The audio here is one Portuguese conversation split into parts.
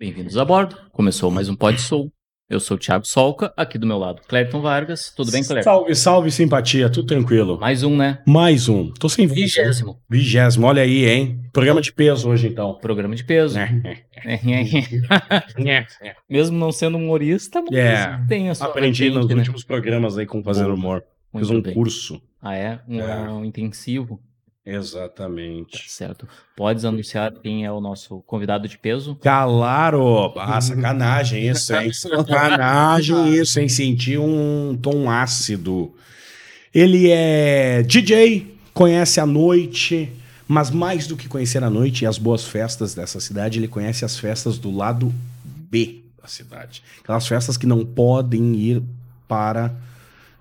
Bem-vindos a bordo. Começou mais um Pod Soul. Eu sou o Thiago Solca, aqui do meu lado, Clepton Vargas. Tudo bem, Clepton? Salve, salve, simpatia, tudo tranquilo. Mais um, né? Mais um. Tô sem vídeo. Vigésimo. Vigésimo, olha aí, hein? Programa de peso hoje, então. Programa de peso. Mesmo não sendo humorista, mas É. tem a sua Aprendi nos né? últimos programas aí como fazer humor. Muito Fiz um bem. curso. Ah, é? Um, É. um intensivo. Tá Exatamente. certo. Podes anunciar quem é o nosso convidado de peso? Claro! Ah, sacanagem isso, hein? Sacanagem isso, hein? Senti um tom ácido. Ele é DJ, conhece a noite, mas mais do que conhecer a noite e as boas festas dessa cidade, ele conhece as festas do lado B da cidade. Aquelas festas que não podem ir para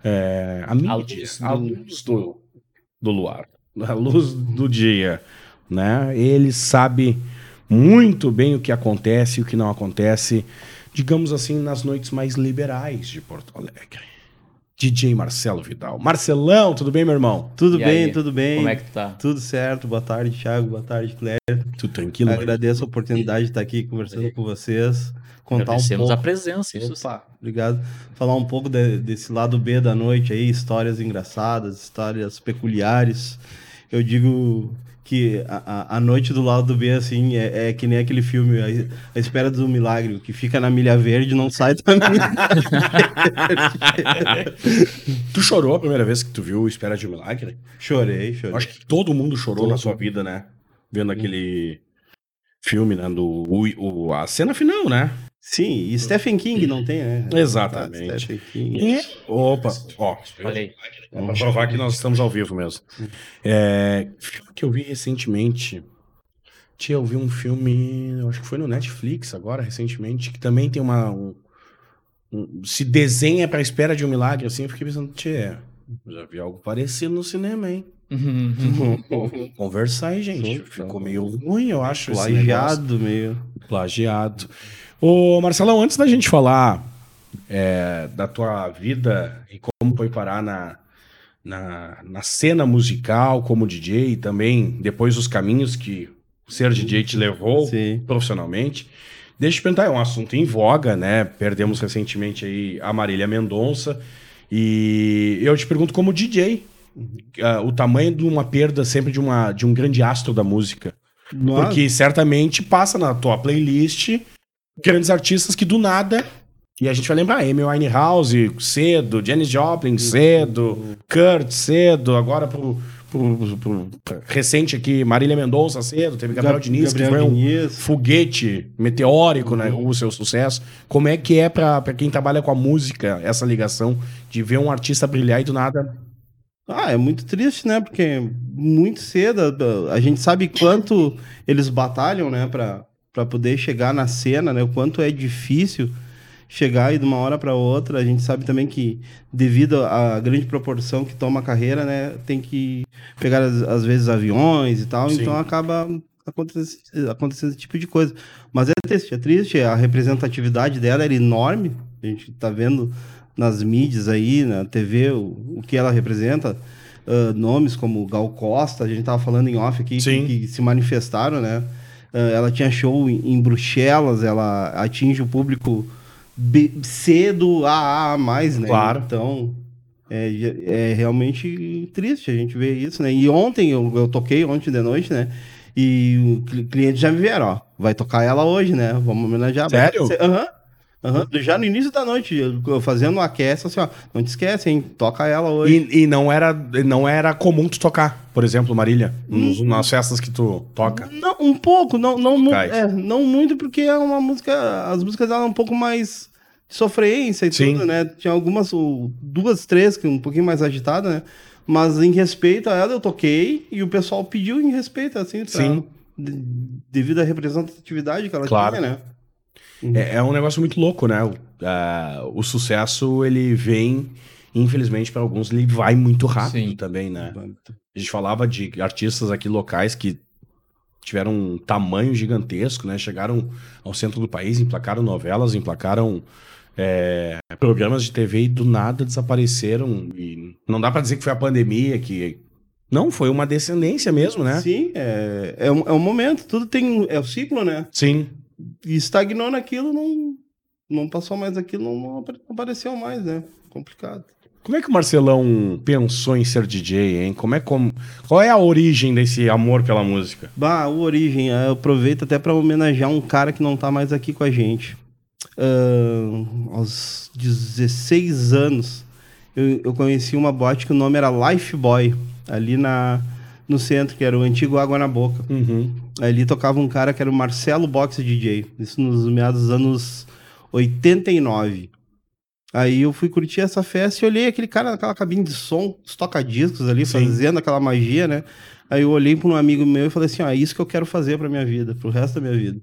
é, a mídia, luz a luz do, do luar, a luz do dia. Né? Ele sabe muito bem o que acontece e o que não acontece, digamos assim, nas noites mais liberais de Porto Alegre. DJ Marcelo Vidal. Marcelão, tudo bem, meu irmão? Tudo E bem, aí? tudo bem. Como é que tu tá? Tudo certo. Boa tarde, Thiago. Boa tarde, Cléber. Tudo tranquilo? Agradeço a oportunidade de estar aqui conversando com vocês. Contar um Agradecemos pouco. a presença. Isso Opa, obrigado. Falar um pouco de- desse lado B da noite aí, histórias engraçadas, histórias peculiares. Eu digo que a, a- noite do lado B, assim, é, é que nem aquele filme, a, a Espera do Milagre, que fica na milha verde não sai da milha Tu chorou a primeira vez que tu viu Espera de Milagre? Chorei, chorei. acho que todo mundo chorou Todo na sua vida, né? Vendo aquele filme, né? Do, o, o- a cena final, né? Sim, e Stephen King não tem, né? Exatamente. Stephen King. É. Opa, ó. Olha aí. É pra provar que nós estamos ao vivo mesmo. É, filme que eu vi recentemente. Tia, eu vi um filme, acho que foi no Netflix agora, recentemente, que também tem uma. um- um- se desenha pra espera de um milagre, assim, eu fiquei pensando, tia, já vi algo parecido no cinema, hein? Conversar aí, gente. Sim, Ficou meio ruim, eu acho. Plagiado meio. Plagiado. Ô, Marcelão, antes da gente falar é, da tua vida e como foi parar na, na, na cena musical como DJ e também depois os caminhos que ser DJ te levou Sim. profissionalmente, deixa eu te perguntar, é um assunto em voga, né? Perdemos recentemente aí a Marília Mendonça e eu te pergunto como DJ, ah, o tamanho de uma perda sempre de, uma, de um grande astro da música. Nossa. Porque certamente passa na tua playlist grandes artistas que do nada. E a gente vai lembrar, Amy Winehouse cedo, Janis Joplin cedo, Kurt cedo, agora pro, pro- pro- pro- recente aqui, Marília Mendonça cedo, teve Gabriel Gab- Diniz, que Gabriel foi um Diniz. foguete meteórico, né, o seu sucesso. Como é que é pra, pra quem trabalha com a música, essa ligação de ver um artista brilhar e do nada... Ah, é muito triste, né? Porque muito cedo a- a gente sabe quanto eles batalham, né, Pra pra poder chegar na cena, né? O quanto é difícil chegar e de uma hora para outra. A gente sabe também que devido à grande proporção que toma a carreira, né, tem que pegar às, vezes aviões e tal, Sim. então acaba acontecendo, acontecendo esse tipo de coisa. Mas é triste, é triste, a representatividade dela era enorme. A gente tá vendo nas mídias aí, na TV, o, o que ela representa. Ah, nomes como Gal Costa, a gente tava falando em off aqui, que, que se manifestaram, né? Ah, ela tinha show em, Bruxelas, ela atinge o público B- C do AA a mais, né? Claro. Então, é, é realmente triste a gente ver isso, né? E ontem, eu, eu toquei ontem de noite, né? E o cli- cliente já me vieram, ó. Vai tocar ela hoje, né? Vamos homenagear. Sério? Aham. Aham. Já no início da noite, fazendo uma aquece, assim, ó. Não te esquece, hein? Toca ela hoje. E, e não, era, não era comum tu tocar, por exemplo, Marília, nos- nas festas que tu toca. Não, um pouco, não, não, mu- é, não muito, porque é uma música. As músicas é um pouco mais de sofrência e Sim. tudo, né? Tinha algumas, duas, três, que um pouquinho mais agitada, né? Mas em respeito a ela, eu toquei e o pessoal pediu em respeito, assim, pra, Sim. de- devido à representatividade que ela Claro. tinha, né? É, é um negócio muito louco, né? O, ah, o sucesso, ele vem, infelizmente, para alguns, ele vai muito rápido Sim. também, né? A gente falava de artistas aqui locais que tiveram um tamanho gigantesco, né? Chegaram ao centro do país, emplacaram novelas, emplacaram é, programas de TV e do nada desapareceram. E não dá pra dizer que foi a pandemia que. Não, foi uma descendência mesmo, né? Sim, é, é, um, é um momento, tudo tem. É o ciclo, né? Sim. estagnou naquilo, não, não passou mais aquilo, não, não apareceu mais, né? Complicado. Como é que o Marcelão pensou em ser DJ, hein? Como é como, qual é a origem desse amor pela música? Bah, a origem, eu aproveito até para homenagear um cara que não tá mais aqui com a gente. Uh, aos 16 anos, eu, eu conheci uma boate que o nome era Life Boy, ali na, no centro, que era o antigo Água na Boca. Uhum. Ali tocava um cara que era o Marcelo Box DJ, isso nos meados dos anos 89. Aí eu fui curtir essa festa e olhei aquele cara naquela cabine de som, os toca-discos ali, Sim. fazendo aquela magia, né? Aí eu olhei para um amigo meu e falei assim: ó, é isso que eu quero fazer pra minha vida, pro resto da minha vida.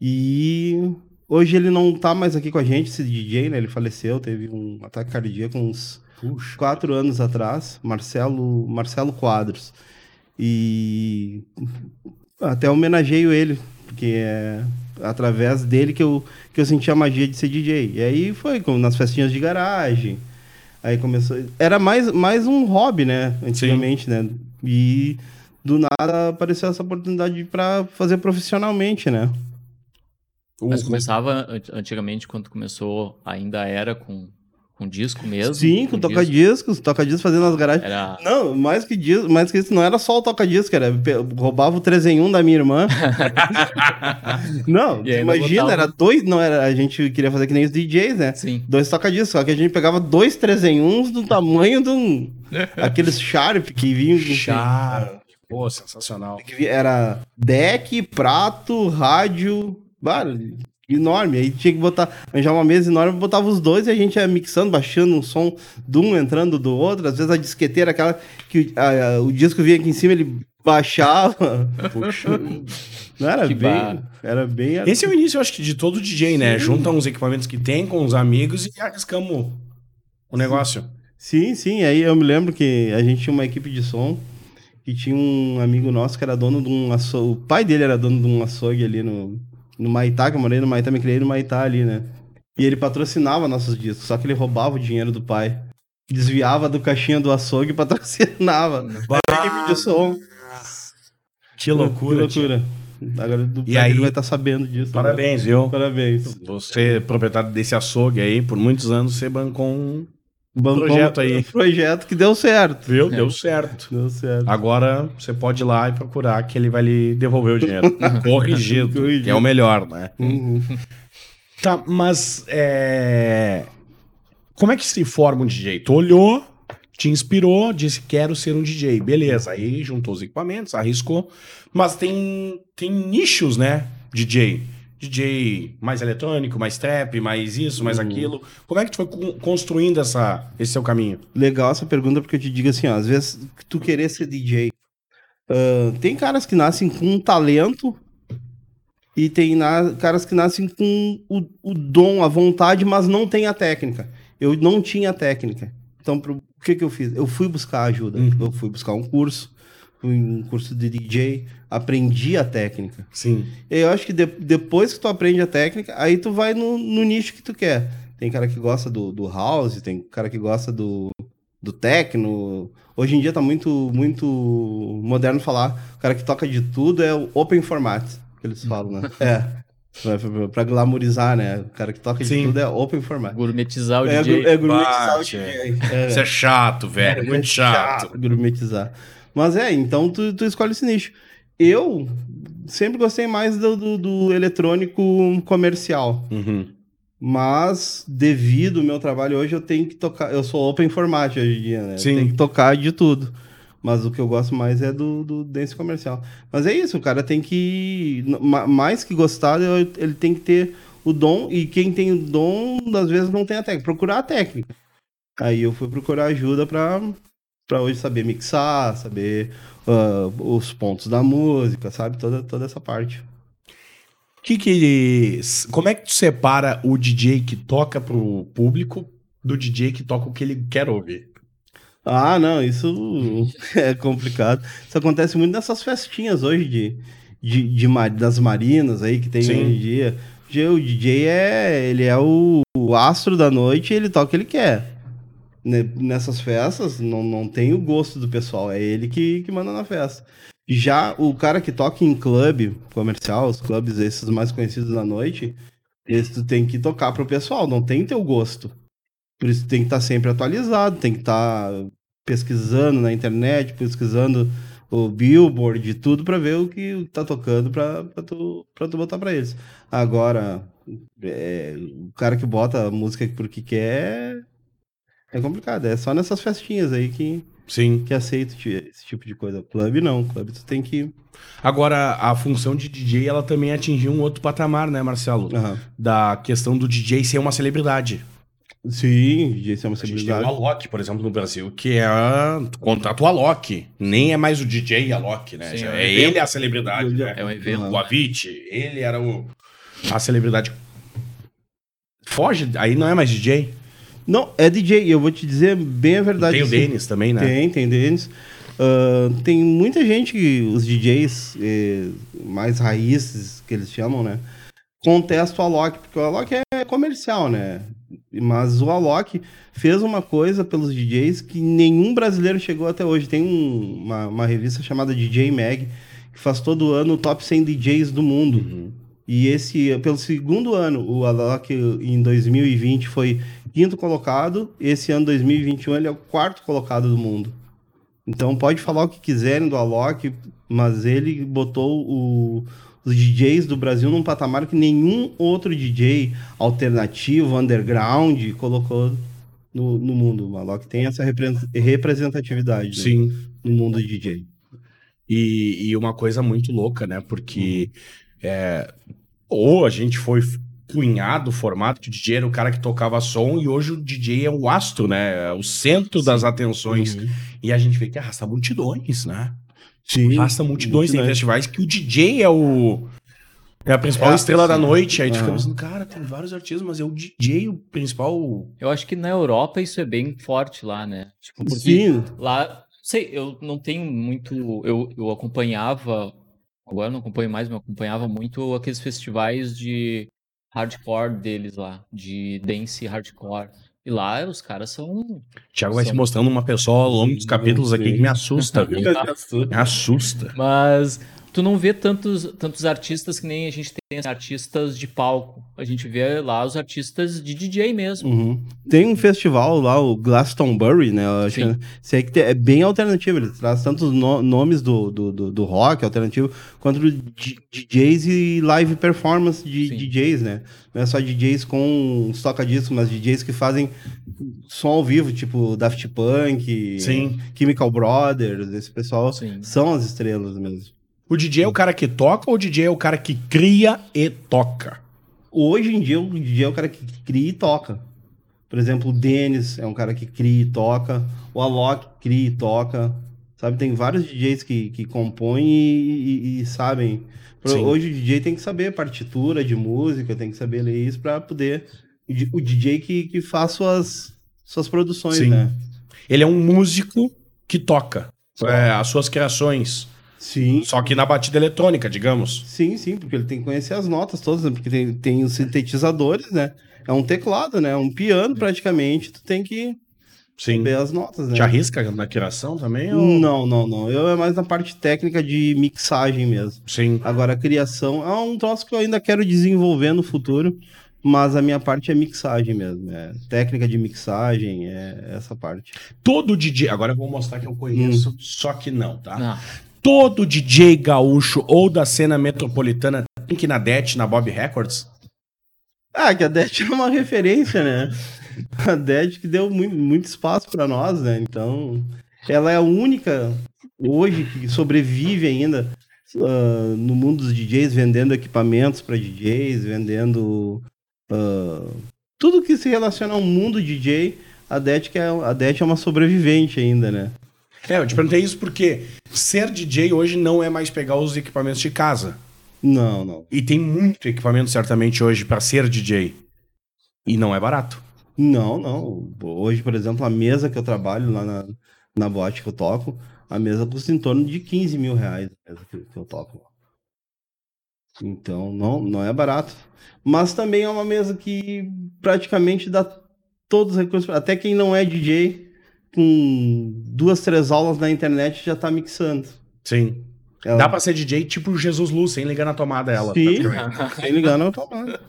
E hoje ele não tá mais aqui com a gente, esse DJ, né? Ele faleceu, teve um ataque cardíaco uns Puxa. quatro anos atrás, Marcelo, Marcelo Quadros. E até homenageio ele, porque é através dele que eu, que eu senti a magia de ser DJ. E aí foi como nas festinhas de garagem. Aí começou. Era mais, mais um hobby, né? Antigamente, Sim. né? E do nada apareceu essa oportunidade para fazer profissionalmente, né? Mas começava antigamente, quando começou, ainda era com com disco mesmo? Sim, com, com toca-discos, toca-discos fazendo as garagens. Era... Não, mais que, disco, mais que isso, não era só o toca-disco, era roubava o 3 em 1 da minha irmã. não, imagina, botava... era dois, não era, a gente queria fazer que nem os DJs, né? Sim. Dois toca-discos, só que a gente pegava dois 3 em 1 do tamanho de um aqueles Sharp que vinham Sharp. Pô, sensacional. Era deck, prato, rádio, enorme. Aí tinha que botar, arranjar uma mesa enorme, botava os dois e a gente ia mixando, baixando um som de um entrando do outro. Às vezes a disqueteira, aquela que a, a, o disco vinha aqui em cima, ele baixava. Puxa. Não, era, bem, era bem. Esse é o início, eu acho que, de todo DJ, né? Sim. né? Junta uns equipamentos que tem com os amigos e arriscamos o negócio. Sim, sim. Aí eu me lembro que a gente tinha uma equipe de som e tinha um amigo nosso que era dono de um açougue. O pai dele era dono de um açougue ali no, no Maitá, que eu morei no Maitá, me criei no Maitá ali, né? E ele patrocinava nossos discos, só que ele roubava o dinheiro do pai. Desviava do caixinha do açougue e patrocinava. Bah, equipe de som. Que loucura. Que loucura. Agora do e aí, ele vai estar tá sabendo disso. Né? Parabéns, né? viu? Parabéns. Você, proprietário desse açougue aí, por muitos anos você bancou um Bancou projeto aí. Um projeto que deu certo. Viu? Deu certo. Deu certo. Agora você pode ir lá e procurar que ele vai lhe devolver o dinheiro. Corrigido, Corrigido. Que é o melhor, né? Uhum. Tá, mas é... como é que se forma um DJ? Tu olhou, te inspirou, disse quero ser um DJ. Beleza, aí juntou os equipamentos, arriscou. Mas tem, tem nichos, né? DJ. DJ mais eletrônico, mais trap, mais isso, mais uhum. aquilo. Como é que tu foi construindo essa, esse seu caminho? Legal essa pergunta, porque eu te digo assim, ó, às vezes tu querer ser DJ. Uh, tem caras que nascem com um talento e tem na, caras que nascem com o, o, dom, a vontade, mas não tem a técnica. Eu não tinha técnica. Então, pro, o que, que eu fiz? Eu fui buscar ajuda. Uhum. Eu fui buscar um curso um curso de DJ, aprendi a técnica. Sim. Eu acho que de, depois que tu aprende a técnica, aí tu vai no, no nicho que tu quer. Tem cara que gosta do, do house, tem cara que gosta do, do techno. Hoje em dia tá muito, muito moderno falar. O cara que toca de tudo é o open format, que eles falam, né? é. Pra, glamorizar, né? O cara que toca Sim. de tudo é open format. Gourmetizar o é, DJ. É, gourmetizar Bate. o DJ. É. Isso é chato, velho. É, muito chato. chato. Gourmetizar. Mas é, então tu, tu escolhe esse nicho. Eu sempre gostei mais do, do, do eletrônico comercial. Uhum. Mas, devido ao meu trabalho hoje, eu tenho que tocar. Eu sou open format hoje em dia, né? Sim. Tem que tocar de tudo. Mas o que eu gosto mais é do, do dance comercial. Mas é isso, o cara tem que. Mais que gostar, ele tem que ter o dom. E quem tem o dom, às vezes, não tem a técnica. Procurar a técnica. Aí eu fui procurar ajuda para para hoje saber mixar, saber uh, os pontos da música, sabe? Toda, toda essa parte. Que que, como é que tu separa o DJ que toca pro público do DJ que toca o que ele quer ouvir? Ah, não, isso é complicado. Isso acontece muito nessas festinhas hoje de, de, de das marinas aí que tem Sim. hoje em dia. O DJ é, ele é o, o astro da noite e ele toca o que ele quer nessas festas, não, não tem o gosto do pessoal, é ele que, que manda na festa. Já o cara que toca em clube comercial, os clubes esses mais conhecidos da noite, esse tu tem que tocar pro pessoal, não tem teu gosto. Por isso tem que estar sempre atualizado, tem que estar pesquisando na internet, pesquisando o Billboard tudo para ver o que tá tocando para tu, pra tu botar para eles. Agora, é, o cara que bota a música porque quer é complicado. É só nessas festinhas aí que, Sim. que aceita esse tipo de coisa. Clube não, clube tu tem que. Agora, a função de DJ, ela também atingiu um outro patamar, né, Marcelo? Aham. Da questão do DJ ser uma celebridade. Sim, DJ é uma A gente tem o celebridade. Alok, por exemplo, no Brasil, que é contrata o Alok. Nem é mais o DJ Alok, né? Sim, é um é ele a celebridade. né? É um evento. O Avicii, ele era o... a celebridade. Foge, aí não é mais DJ. Não, é DJ, eu vou te dizer bem a verdade. tem o assim. Denis também, né? Tem, tem Denis. Ah, tem muita gente que os DJs eh, mais raízes, que eles chamam, né? Contesta o Alok, porque o Alok é comercial, né? Mas o Alok fez uma coisa pelos DJs que nenhum brasileiro chegou até hoje. Tem um- uma, uma revista chamada DJ Mag, que faz todo ano o top 100 DJs do mundo. Uhum. E esse, pelo segundo ano, o Alok em 2020 foi quinto colocado. Esse ano, 2021, ele é o quarto colocado do mundo. Então pode falar o que quiserem do Alok, mas ele botou o- os DJs do Brasil num patamar que nenhum outro DJ alternativo, underground, colocou no, no mundo. O Alok tem essa repre- representatividade né, Sim. no mundo DJ. E, e uma coisa muito louca, né? Porque é, ou a gente foi cunhado, formato de DJ, era o cara que tocava som, e hoje o DJ é o astro, né? É o centro das atenções. E a gente vê que arrasta multidões, né? Sim. Arrasta multidões, tem festivais que o DJ é o. É a principal É, estrela da sim. noite. Aí tu fica Aham. pensando, cara, tem vários artistas, mas é o DJ o principal. Eu acho que na Europa isso é bem forte lá, né? Tipo, porque Sim, lá, sei, eu não tenho muito. Eu, eu acompanhava, agora não acompanho mais, mas eu acompanhava muito aqueles festivais de hardcore deles lá, de dance hardcore. E lá os caras são. Thiago vai São- se mostrando uma pessoa ao longo dos capítulos aqui que me assusta, viu? Me assusta. Mas tu não vê tantos, tantos artistas que nem a gente tem artistas de palco. A gente vê lá os artistas de DJ mesmo. Uhum. Tem um festival lá, o Glastonbury, né? Eu acho Sim. que- tem- é bem alternativo. Ele traz tanto os no- nomes do, do, do, do rock alternativo, quanto do DJs e live performance de Sim. DJs, né? Não é só DJs com os toca-discos, mas DJs que fazem som ao vivo, tipo Daft Punk, Sim. Chemical Brothers, esse pessoal Sim. são as estrelas mesmo. O DJ é o cara que toca ou o DJ é o cara que cria e toca? Hoje em dia, o DJ é o cara que cria e toca. Por exemplo, o Denis é um cara que cria e toca. O Alok cria e toca. Sabe, tem vários DJs que, que compõem e, e- e sabem. Sim. Hoje o DJ tem que saber partitura de música, tem que saber ler isso pra poder. O DJ que, que faz suas, suas produções, Sim. né? Ele é um músico que toca é, as suas criações. Sim. Só que na batida eletrônica, digamos. Sim, sim, porque ele tem que conhecer as notas todas, né? Porque tem, tem os sintetizadores, né? É um teclado, né? É um piano praticamente. Tu tem que Sim. saber as notas, né? Te arrisca na criação também? Ou... Não, não, não. Eu é mais na parte técnica de mixagem mesmo. Sim. Agora, a criação é um troço que eu ainda quero desenvolver no futuro, mas a minha parte é mixagem mesmo. É técnica de mixagem, é essa parte. Todo DJ. Agora eu vou mostrar que eu conheço, só que não, tá? Não. Todo DJ gaúcho ou da cena metropolitana tem que ir na Det, na Bob Records. Ah, que a Det é uma referência, né? A Det que deu muito, muito espaço para nós, né? Então, ela é a única hoje que sobrevive ainda ah, no mundo dos DJs, vendendo equipamentos para DJs, vendendo ah, tudo que se relaciona ao mundo DJ. A Det, que é, a Det é uma sobrevivente ainda, né? É, eu te perguntei isso porque ser DJ hoje não é mais pegar os equipamentos de casa. Não, não. E tem muito equipamento, certamente, hoje para ser DJ. E não é barato. Não, não. Hoje, por exemplo, a mesa que eu trabalho lá na, na boate que eu toco, a mesa custa em torno de 15 mil reais a mesa que, que eu toco. Então, não, não é barato. Mas também é uma mesa que praticamente dá todos os recursos. Até quem não é DJ, com duas, três aulas na internet já tá mixando. Sim. Ela- Dá pra ser DJ tipo Jesus Luz, sem ligar na tomada ela. Sim. Tá Sem ligar na tomada.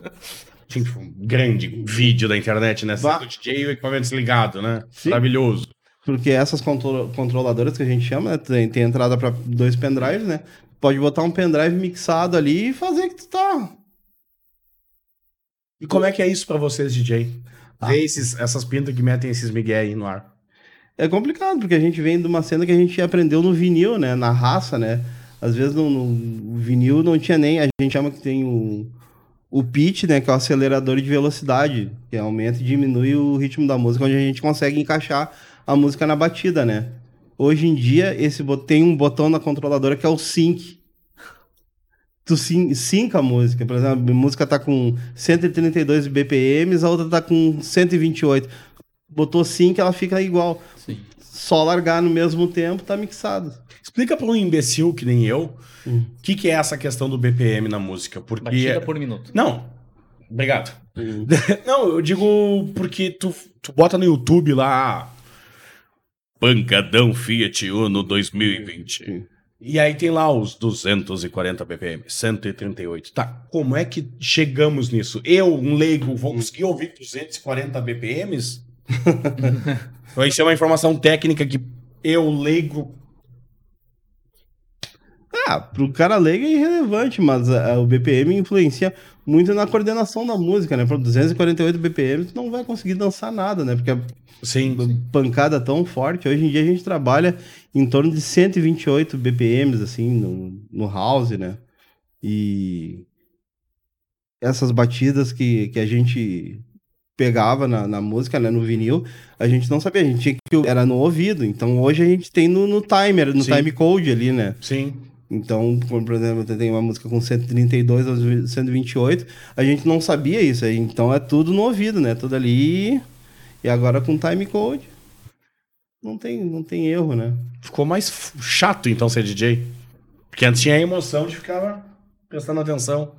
Tipo, um grande vídeo da internet, né? Bah. Sendo DJ e o equipamento desligado, né? Sim. Maravilhoso. Porque essas contro- controladoras que a gente chama, né, tem, tem entrada para dois pendrives, né? Pode botar um pendrive mixado ali e fazer que tu tá. E como é que é isso pra vocês, DJ? Ah. Ver esses, essas pintas que metem esses migué aí no ar. É complicado, porque a gente vem de uma cena que a gente aprendeu no vinil, né? Na raça, né? Às vezes no, no vinil não tinha nem. A gente chama que tem o, o pitch, né? Que é o acelerador de velocidade, que aumenta e diminui o ritmo da música, onde a gente consegue encaixar a música na batida, né? Hoje em dia, esse tem um botão na controladora que é o sync. Tu synca a música. Por exemplo, a música tá com 132 BPMs, a outra tá com 128. Botou sync, ela fica igual. Sim. Só largar no mesmo tempo, tá mixado. Explica pra um imbecil que nem eu o Hum. que, que é essa questão do BPM na música. Porque. Batida por minuto. Não. Obrigado. Não, eu digo porque tu, tu bota no YouTube lá. Pancadão Fiat Uno 2020. Sim. E aí tem lá os 240 BPM, 138. Tá, como é que chegamos nisso? Eu, um leigo, vou conseguir ouvir 240 BPMs? Isso é uma informação técnica que eu, leigo, Ah, pro cara leigo é irrelevante, mas ah, o BPM influencia muito na coordenação da música, né? Para 248 BPM, tu não vai conseguir dançar nada, né? Porque a sim, pancada tão forte. Hoje em dia a gente trabalha em torno de 128 BPMs, assim, no, no house, né? E essas batidas que, que a gente pegava na, na música, né, no vinil, a gente não sabia, a gente tinha que... Era no ouvido, então hoje a gente tem no, no timer, no Sim. time code ali, né? sim. Então, por exemplo, tenho uma música com 132 ou 128, a gente não sabia isso, então é tudo no ouvido, né? Tudo ali. E agora com time code, não tem, não tem erro, né? Ficou mais chato então ser DJ. Porque antes tinha a emoção de ficar prestando atenção.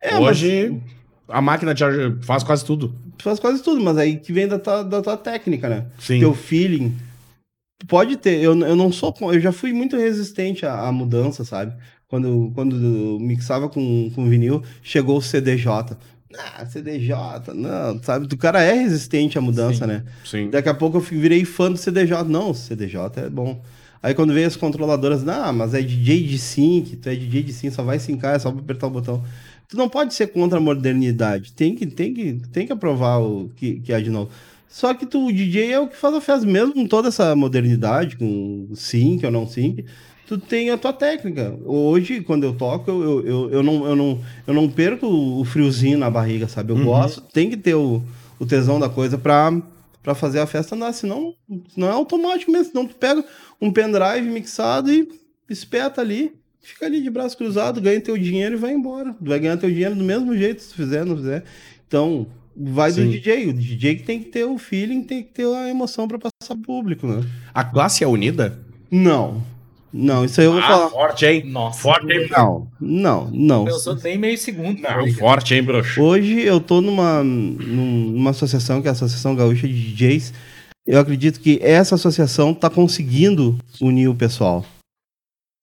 É, Hoje a máquina te faz quase tudo. Tu faz quase tudo, mas aí que vem da tua, da tua técnica, né? Sim. Teu feeling. Pode ter, eu, eu não sou, eu já fui muito resistente à, à mudança, sabe? Quando, quando mixava com, com vinil, chegou o CDJ. Ah, CDJ, não, sabe? O cara é resistente à mudança, Sim. né? Sim. Daqui a pouco eu virei fã do CDJ. Não, CDJ é bom. Aí quando veio as controladoras, não, mas é DJ de sync, tu é DJ de sync, só vai syncar, é só pra apertar o botão. Tu não pode ser contra a modernidade. Tem que, tem que, tem que aprovar o que, que há de novo. Só que tu, o DJ é o que faz a festa, mesmo com toda essa modernidade, com sync ou não sync, tu tem a tua técnica. Hoje, quando eu toco, eu, eu, eu, não, eu, não, eu não perco o friozinho na barriga, sabe? Eu Uhum. gosto, tem que ter o, o tesão da coisa pra, pra fazer a festa andar, senão não é automático mesmo. Senão tu pega um pendrive mixado e espeta ali, fica ali de braço cruzado, ganha teu dinheiro e vai embora. Tu vai ganhar teu dinheiro do mesmo jeito, se fizer, não fizer. Então, vai Sim. do DJ. O DJ que tem que ter o feeling, tem que ter a emoção pra passar pro público, né? A classe é unida? Não. Não, isso aí eu vou Ah, falar. forte, hein? Nossa. Forte, hein? Não, não, não. Pensou nem meio segundo. Não, forte, hein, bruxo? Hoje eu tô numa, num- numa associação, que é a Associação Gaúcha de DJs. Eu acredito que essa associação tá conseguindo unir o pessoal.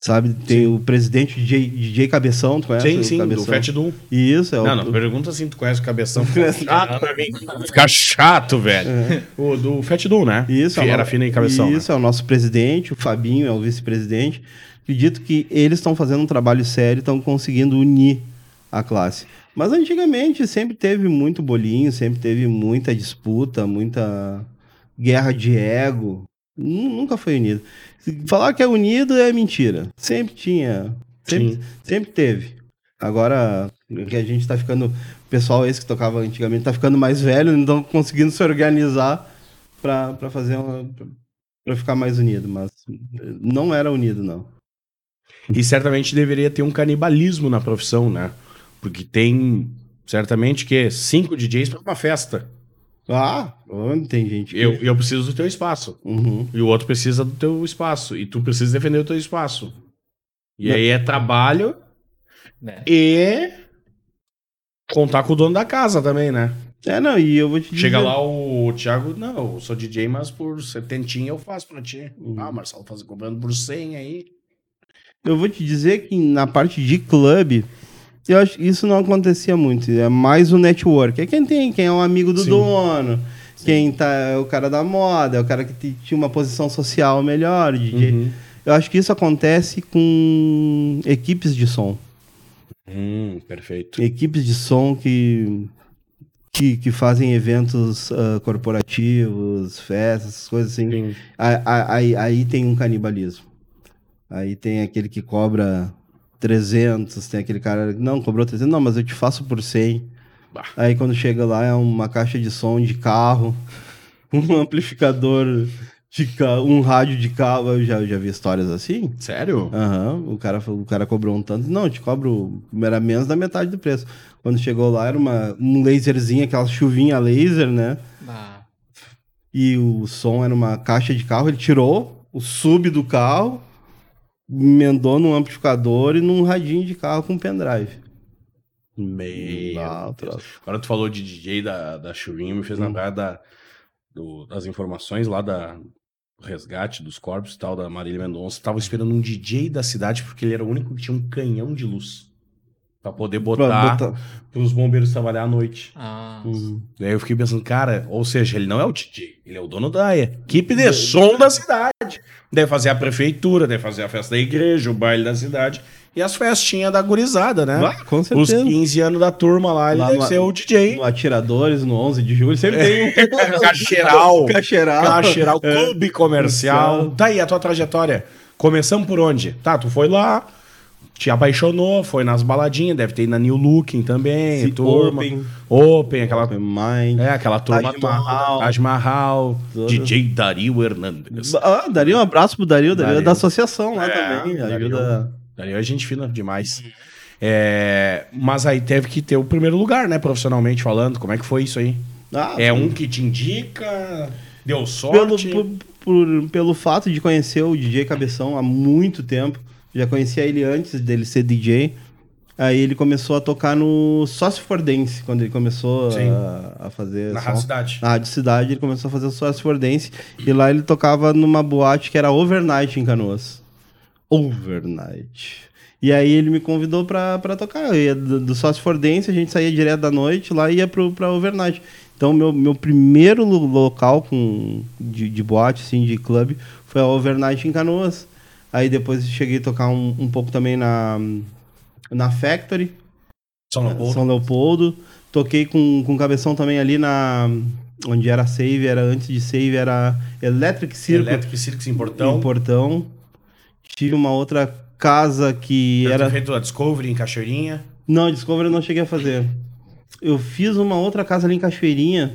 Sabe? Tem o presidente DJ, DJ Cabeção, tu conhece Sim, o sim, do Cabeção? Fat Doom. Isso, é o... Não, não, pergunta assim, tu conhece o cabeção. Fica chato pra mim. Fica chato, velho. O do Fat Doom, né? Isso, é o Era fina e cabeção. Isso, é o nosso presidente, o Fabinho é o vice-presidente. Acredito que eles estão fazendo um trabalho sério, estão conseguindo unir a classe. Mas antigamente sempre teve muito bolinho, sempre teve muita disputa, muita guerra de ego. Nu- Nunca foi unido. Falar que é unido é mentira. Sempre tinha. Sempre, Sim. sempre teve. Agora que a gente tá ficando. O pessoal esse que tocava antigamente tá ficando mais velho, então conseguindo se organizar pra, pra fazer uma. pra- ficar mais unido. Mas não era unido, não. E certamente deveria ter um canibalismo na profissão, né? Porque tem, certamente, que cinco DJs pra uma festa. Ah, onde tem gente. que- Eu, eu preciso do teu espaço. Uhum. E o outro precisa do teu espaço. E tu precisa defender o teu espaço. E aí é trabalho Né? e contar com o dono da casa também, né? É, não, e eu vou te dizer. Chega lá o Thiago, não, eu sou DJ, mas por setentinha eu faço pra ti. Uhum. Ah, Marcelo, tá cobrando por 100 aí. Eu vou te dizer que na parte de clube, eu acho que isso não acontecia muito. É mais o network. É quem tem, quem é um amigo do Sim. dono, quem tá, é o cara da moda, é o cara que tinha uma posição social melhor, DJ. Uhum. Eu acho que isso acontece com equipes de som. Hum, perfeito. Equipes de som que, que, que fazem eventos ah, corporativos, festas, coisas assim. Sim. A- a- Aí, aí tem um canibalismo. Aí tem aquele que cobra 300, tem aquele cara, não, cobrou 300, não, mas eu te faço por 100. Bah. Aí quando chega lá é uma caixa de som de carro, um amplificador de carro, um rádio de carro, eu já, eu já vi histórias assim. Sério? Aham, o, cara, falou- o cara cobrou um tanto. Não, eu te cobro. Era menos da metade do preço. Quando chegou lá, era uma, um laserzinho, aquela chuvinha laser, né? Ah, E o som era uma caixa de carro. Ele tirou o sub do carro, emendou num amplificador e num radinho de carro com pendrive. Meu Ah, Deus. troço. Agora tu falou de DJ da, da chuvinha, me fez Hum. lembrar da, do- das informações lá da do resgate dos corpos e tal, da Marília Mendonça. Tava esperando um DJ da cidade porque ele era o único que tinha um canhão de luz. Pra poder botar, Pra botar- pros bombeiros trabalhar à noite. ah, Uhum. Daí eu fiquei pensando, cara, ou seja, ele não é o DJ, ele é o dono da equipe de som da cidade. Deve fazer a prefeitura, deve fazer a festa da igreja, o baile da cidade e as festinhas da gurizada, né? Ah, com Os certeza. 15 anos da turma lá, ele Lá deve no- ser o DJ. No Atiradores, no 11 de julho, sempre tem um Cacheral. cacheral. Cacheral, clube comercial. Comercial. Tá aí a tua trajetória. Começamos por onde? Tá, tu foi lá, te apaixonou, foi nas baladinhas, deve ter ido na New Looking também, turma. Open. Open, aquela Open Mind. É, aquela turma Taj Mahal. toda. Taj Mahal. DJ Dario Hernandes. Ah, daria um abraço pro Dario, Dario, é Dario. da associação lá É, também. Dario. Ajuda. Dario é gente fina demais. É, mas aí teve que ter o primeiro lugar, né? Profissionalmente falando. Como é que foi isso aí? Ah, É sim. um que te indica? Deu pelo, sorte? por- por- pelo fato de conhecer o DJ Cabeção há muito tempo, já conhecia ele antes dele ser DJ. Aí ele começou a tocar no Sócio for Dance, quando ele começou a, a fazer. Na som. Rádio Cidade. Na Rádio Cidade, ele começou a fazer o Sócio for Dance. E lá ele tocava numa boate que era Overnight em Canoas. Overnight. E aí ele me convidou pra, pra tocar. Eu ia do, do Sócio for Dance, a gente saía direto da noite lá e ia pro, pra Overnight. Então, meu, meu primeiro lo- local com, de, de boate, assim, de clube, foi a Overnight em Canoas. Aí depois eu cheguei a tocar um, um pouco também na, na Factory, São Leopoldo. São Leopoldo. Toquei com, com cabeção também ali na. Onde era Save, era antes de Save, era Electric Circle Electric Circus em em Portão. Portão. Tive uma outra casa que ter era. feito a Discovery em Cachoeirinha. Não, Discovery eu não cheguei a fazer. Eu fiz uma outra casa ali em Cachoeirinha,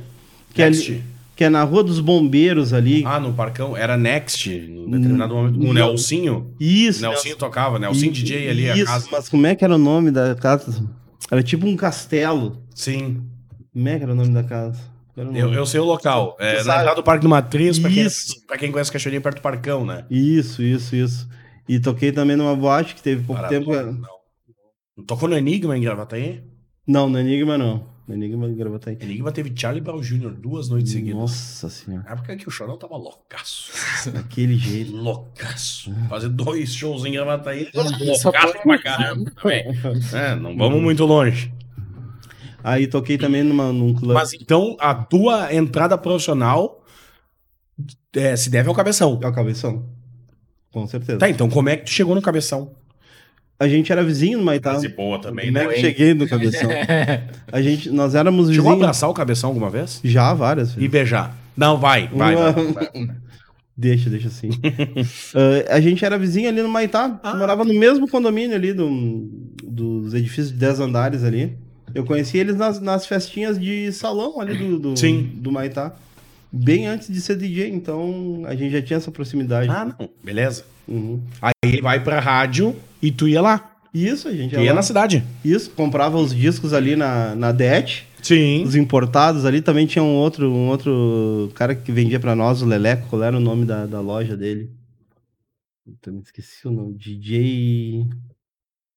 que, é, Next. ali, que é na Rua dos Bombeiros ali. Ah, no Parcão. Era Next, em determinado momento. O. Nelsinho. Isso. Nelsinho tocava, Nelsinho DJ ali, a Isso, casa. mas como é que era o nome da casa? Era tipo um castelo. Sim. Como é que era o nome da casa? Eu, eu sei o local. É, entrada do Parque do Matriz, pra quem, Isso. pra quem conhece Cachoeirinha, perto do Parcão, né? Isso, isso, isso. E toquei também numa boate que teve pouco tempo. Não. Não tocou no Enigma em Gravataí? Não, no Enigma não. Enigma de Gravataí. Enigma teve Charlie Brown Jr. duas noites seguidas. Nossa senhora. Na época que o Chorão tava loucaço. Daquele jeito. Loucaço. Fazer dois shows em Gravataí. Loucaço pra caramba. também. É, não vamos muito longe. Aí toquei também numa, num clube. Mas então, a tua entrada profissional é, se deve ao Cabeção. É o cabeção. Com certeza. Tá, então como é que tu chegou no Cabeção? A gente era vizinho no Maitá. Frase boa também, né? eu cheguei no cabeção? A gente, nós éramos Chegou a vizinhos. abraçar o Cabeção alguma vez? Já várias E vezes. beijar? Não, vai, vai. Uma- vai, vai. Deixa, deixa assim. Ah, a gente era vizinho ali no Maitá. Ah. Morava no mesmo condomínio ali do, dos edifícios de 10 andares ali. Eu conheci eles nas, nas festinhas de salão ali do, do, Sim. do Maitá. Bem antes de ser DJ, então a gente já tinha essa proximidade. Ah, não. Beleza. Uhum. Aí ele vai pra rádio e tu ia lá. Isso, a gente ia ia lá. na cidade. Isso, comprava os discos ali na, na DET, Sim. os importados ali. Também tinha um outro, um outro cara que vendia pra nós, o Leleco. Qual era o nome da, da loja dele? Também esqueci o nome. DJ.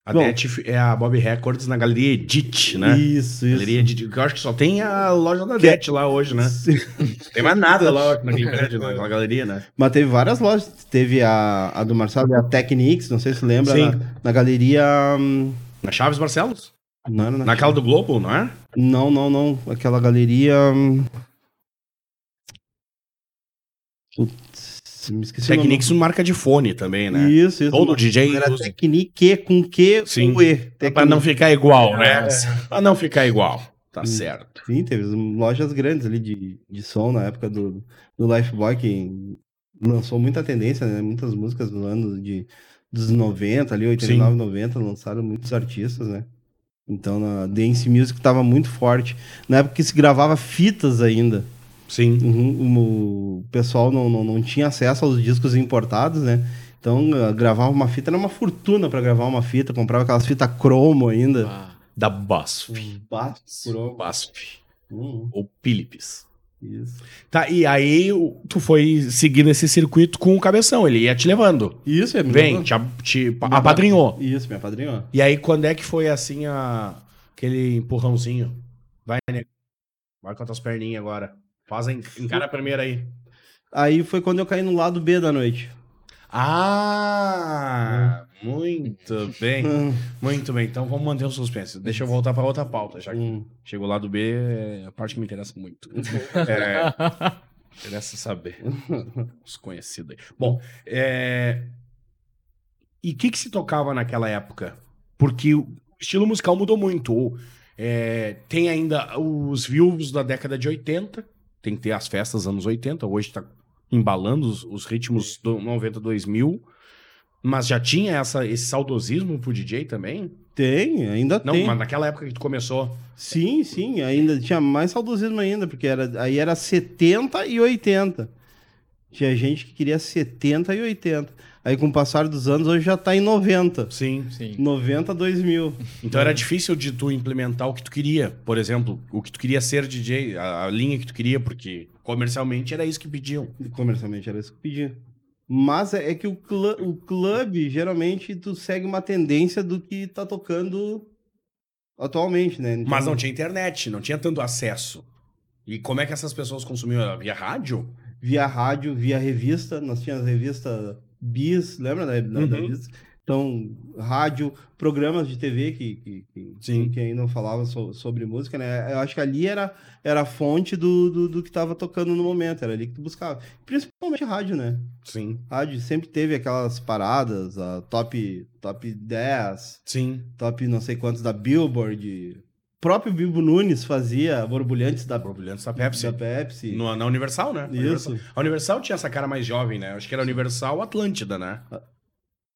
A Bom. Det é a Bob Records na galeria Edit, né? Isso, isso. Galeria Edit, que eu acho que só tem a loja da Det lá hoje, né? Não tem mais nada lá naquele prédio, naquela galeria, né? Mas teve várias lojas. Teve a, a do Marcelo, a Technics, não sei se lembra, Sim. na, na galeria. hum, Na Chaves Barcelos? Não, era na- Naquela do Globo, não é? não, não, não. Aquela galeria. Me esqueci. Technics marca de fone também, né? Isso, isso. Todo DJ Era usa. Technique com Q Sim. com E. Pra Technique. não ficar igual, né? É. Pra não ficar igual. Tá Hum. certo. Sim, teve lojas grandes ali de, de som na época do, do Lifeboy, que lançou muita tendência, né? Muitas músicas do ano de, dos 90, ali, 89, 90, lançaram muitos artistas, né? Então, na Dance Music tava muito forte. Na época que se gravava fitas ainda. Sim. Uhum, o pessoal não, não, não tinha acesso aos discos importados, né? Então, ah, gravar uma fita era uma fortuna para gravar uma fita. Comprava aquelas fitas cromo ainda. Ah, Da. Bah, cromo. BuzzFeed. Uhum, Ou Philips. isso. Tá, e aí o- tu foi seguindo esse circuito com o cabeção, ele ia te levando. Isso, é Vem, te, te apadrinhou. Isso, me apadrinhou. E aí, quando é que foi assim a... aquele empurrãozinho? Vai, nego. Vai com as tuas perninhas agora. Faz a en- encara a primeira aí. Aí foi quando eu caí no lado B da noite. Ah, muito bem. Hum, Muito bem, então vamos manter o suspense. Deixa eu voltar para outra pauta, já que hum. chegou lá do B, é a parte que me interessa muito. É, interessa saber. Os conhecidos aí. Bom, é... e o que, que se tocava naquela época? Porque o estilo musical mudou muito. É, tem ainda os vivos da década de 80, tem que ter as festas dos anos 80, hoje tá embalando os, os ritmos do 90, 2000, mas já tinha essa, esse saudosismo pro DJ também? Tem, ainda Não, tem. mas naquela época que tu começou. Sim, sim, ainda tinha mais saudosismo ainda, porque era, aí era 70 e 80. Tinha gente que queria 70 e 80. Aí com o passar dos anos, hoje já tá em 90. Sim. sim. 90, 2000. Então era difícil de tu implementar o que tu queria. Por exemplo, o que tu queria ser DJ, a, a linha que tu queria, porque comercialmente era isso que pediam. Comercialmente era isso que pedia. Mas é é que o, clã, o clube, geralmente, tu segue uma tendência do que tá tocando atualmente, né? Então, Mas não tinha internet, não tinha tanto acesso. E como é que essas pessoas consumiam? Via rádio? Via rádio, via revista, nós tínhamos a revista Bis, lembra da, da, da Uhum. Bis? Então, rádio, programas de TV que, que, que, Sim. que ainda não falavam so- sobre música, né? Eu acho que ali era, era a fonte do, do, do que estava tocando no momento, era ali que tu buscava. Principalmente rádio, né? Sim. Rádio sempre teve aquelas paradas, a top, top 10, Sim. top não sei quantos da Billboard. O próprio Bilbo Nunes fazia borbulhantes da, Borbulhantes da Pepsi. da Pepsi. No- na Universal, né? Isso. A Universal tinha essa cara mais jovem, né? Acho que era Universal Atlântida, né?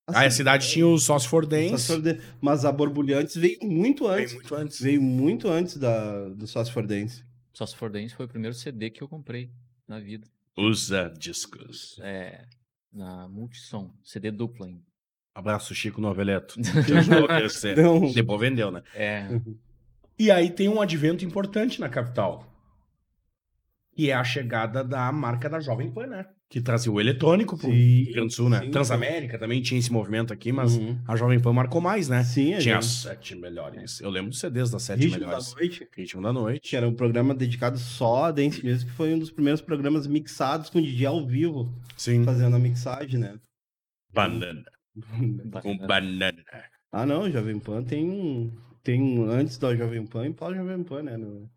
Assim, Aí a cidade tinha o Sauce for só Dance. se for de- Mas a Borbulhantes veio muito Veio antes. muito antes. Veio muito antes da, do Sauce for Dance. Só se for Dance foi o primeiro CD que eu comprei na vida. Usa discos. É, na Multissom, CD duplo ainda. Abraço, Chico Noveleto. Não. Depois vendeu, né? É, E aí tem um advento importante na capital. Que é a chegada da marca da Jovem Pan, né? Que trazia o eletrônico pro Sim, Rio Grande do Sul, né? sim, Transamérica também tinha esse movimento aqui, mas Uhum. a Jovem Pan marcou mais, né? Sim, a Tinha as sete melhores. Eu lembro dos CDs das sete Ritmo melhores. da Noite, Ritmo da Noite. que era um programa dedicado só a Dance Music, que foi um dos primeiros programas mixados com DJ ao vivo, Sim. fazendo a mixagem, né? Banana. Com banana. ah, não, Jovem Pan tem um... Tem um antes da Jovem Pan e pós-Jovem Pan, né? No,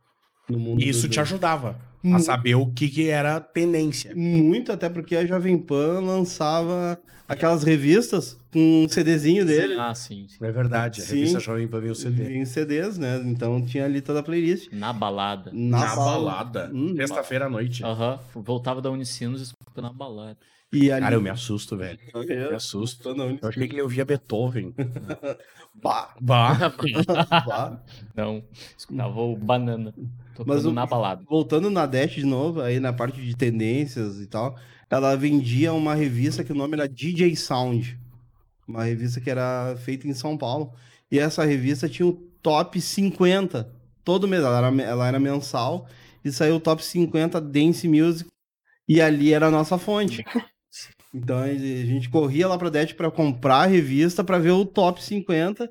no mundo Isso te ajudava a saber o que, que era tendência. Muito, até porque a Jovem Pan lançava aquelas revistas com um CDzinho dele. Ah, sim. sim. É verdade. A Sim. revista Jovem Pan veio o CD. Em CDs, né? Então tinha ali toda a playlist. Na balada. Na, Na bala- balada. Hum, Sexta-feira à noite. Aham, voltava da Unicinos escutando na balada. E ali... Cara, eu me assusto, velho. Me Eu assusto. tô na Uni- Eu achei que ele ouvia Beethoven. Bah, Bah. bah. Não, escutava o Banana. Mas o- na balada. Voltando na Dash de novo, aí na parte de tendências e tal, ela vendia uma revista que o nome era DJ Sound. Uma revista que era feita em São Paulo. E essa revista tinha o top 50. Todo mês. Ela era, ela era mensal. E saiu o top 50 Dance Music. E ali era a nossa fonte. Então a gente corria lá pra Dash pra comprar a revista, pra ver o top 50.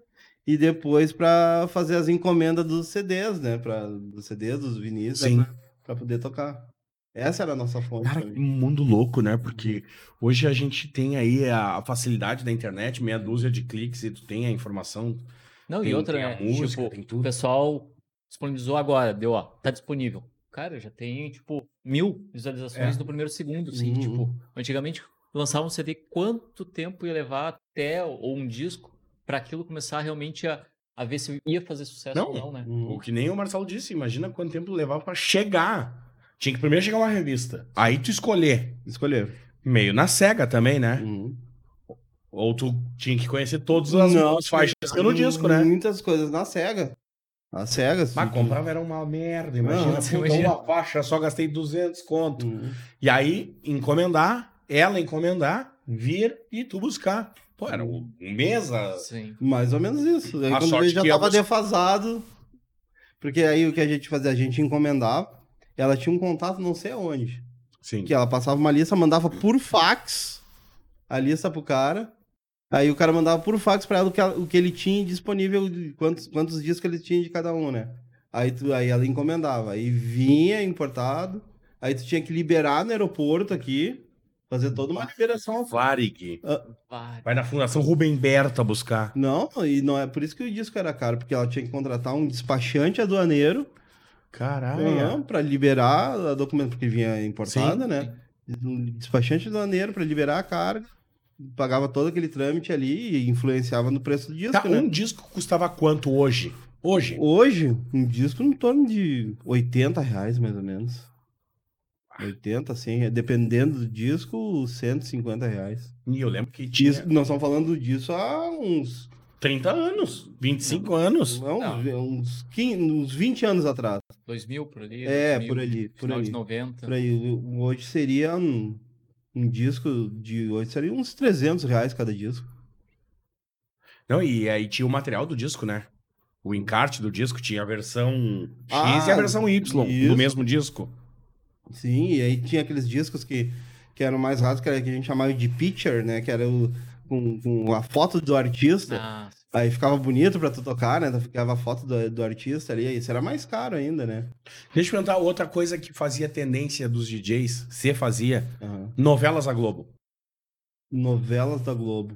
e depois pra fazer as encomendas dos CDs, né? Pra, dos CDs, dos vinis, né, pra poder tocar. Essa era a nossa fonte. Cara, que também. mundo louco, né? Porque hoje a gente tem aí a facilidade da internet, meia dúzia de cliques e tu tem a informação. Não, Tem- e outra, tem a né? música, tipo, tem o tudo. pessoal disponibilizou agora, deu, ó, tá disponível. Cara, já tem, tipo, mil visualizações É. no primeiro segundo, assim, Uhum. tipo, antigamente lançava um CD, quanto tempo ia levar até, ou um disco, pra aquilo começar realmente a, a ver se ia fazer sucesso Não. ou não, né? O que nem o Marcelo disse, imagina quanto tempo levava pra chegar. Tinha que primeiro chegar uma revista. Aí tu escolher. Escolher. Meio na cega também, né? Uhum. Ou tu tinha que conhecer todas as, as faixas no disco, né? Muitas coisas na SEGA. A SEGA. Mas comprava era uma merda, imagina. Não, imagina. uma faixa, só gastei 200 conto. Uhum. E aí, encomendar, ela encomendar, vir e tu buscar. Pô, era um mês. a-. Mais ou menos isso. Aí A quando sorte já que tava alguns- defasado. Porque aí o que a gente fazia? A gente encomendava. Ela tinha um contato não sei aonde. Sim. Que ela passava uma lista, mandava por fax a lista pro cara. Aí o cara mandava por fax pra ela o que, ela- o que ele tinha disponível, quantos, quantos discos ele tinha de cada um, né? Aí, tu, aí ela encomendava. Aí vinha importado. Aí tu tinha que liberar no aeroporto aqui. Fazer toda uma liberação. Varig. Vai. Vai na Fundação Rubem Berta buscar. Não, e não é por isso que o disco era caro, porque ela tinha que contratar um despachante aduaneiro Caralho. para liberar a documento, porque vinha importada, Sim. né? Um despachante aduaneiro para liberar a carga, pagava todo aquele trâmite ali e influenciava no preço do disco, Tá, né? um disco custava quanto hoje? Hoje? Hoje, um disco em torno de 80 reais, mais ou menos. 80, 100, dependendo do disco, 150 reais. E eu lembro que tinha Disco, nós estamos falando disso há uns, 30 anos, 25 anos. não, Não. uns, 15, uns 20 anos atrás. 2000 por ali. É, 2000, por ali, por final ali. de 90. Por aí, hoje seria um, um disco de hoje seria uns 300 reais cada disco. Não, e aí tinha o material do disco, né? O encarte do disco tinha a versão X Ah, e a versão Y isso. do mesmo disco. Sim, e aí tinha aqueles discos que, que eram mais raros, que, era, que a gente chamava de picture, né? Que era o, com, com a foto do artista. Ah, Aí ficava bonito pra tu tocar, né? Ficava a foto do, do artista ali. Isso era mais caro ainda, né? Deixa eu perguntar outra coisa que fazia tendência dos DJs, se fazia, Aham. novelas a Globo. Novelas da Globo.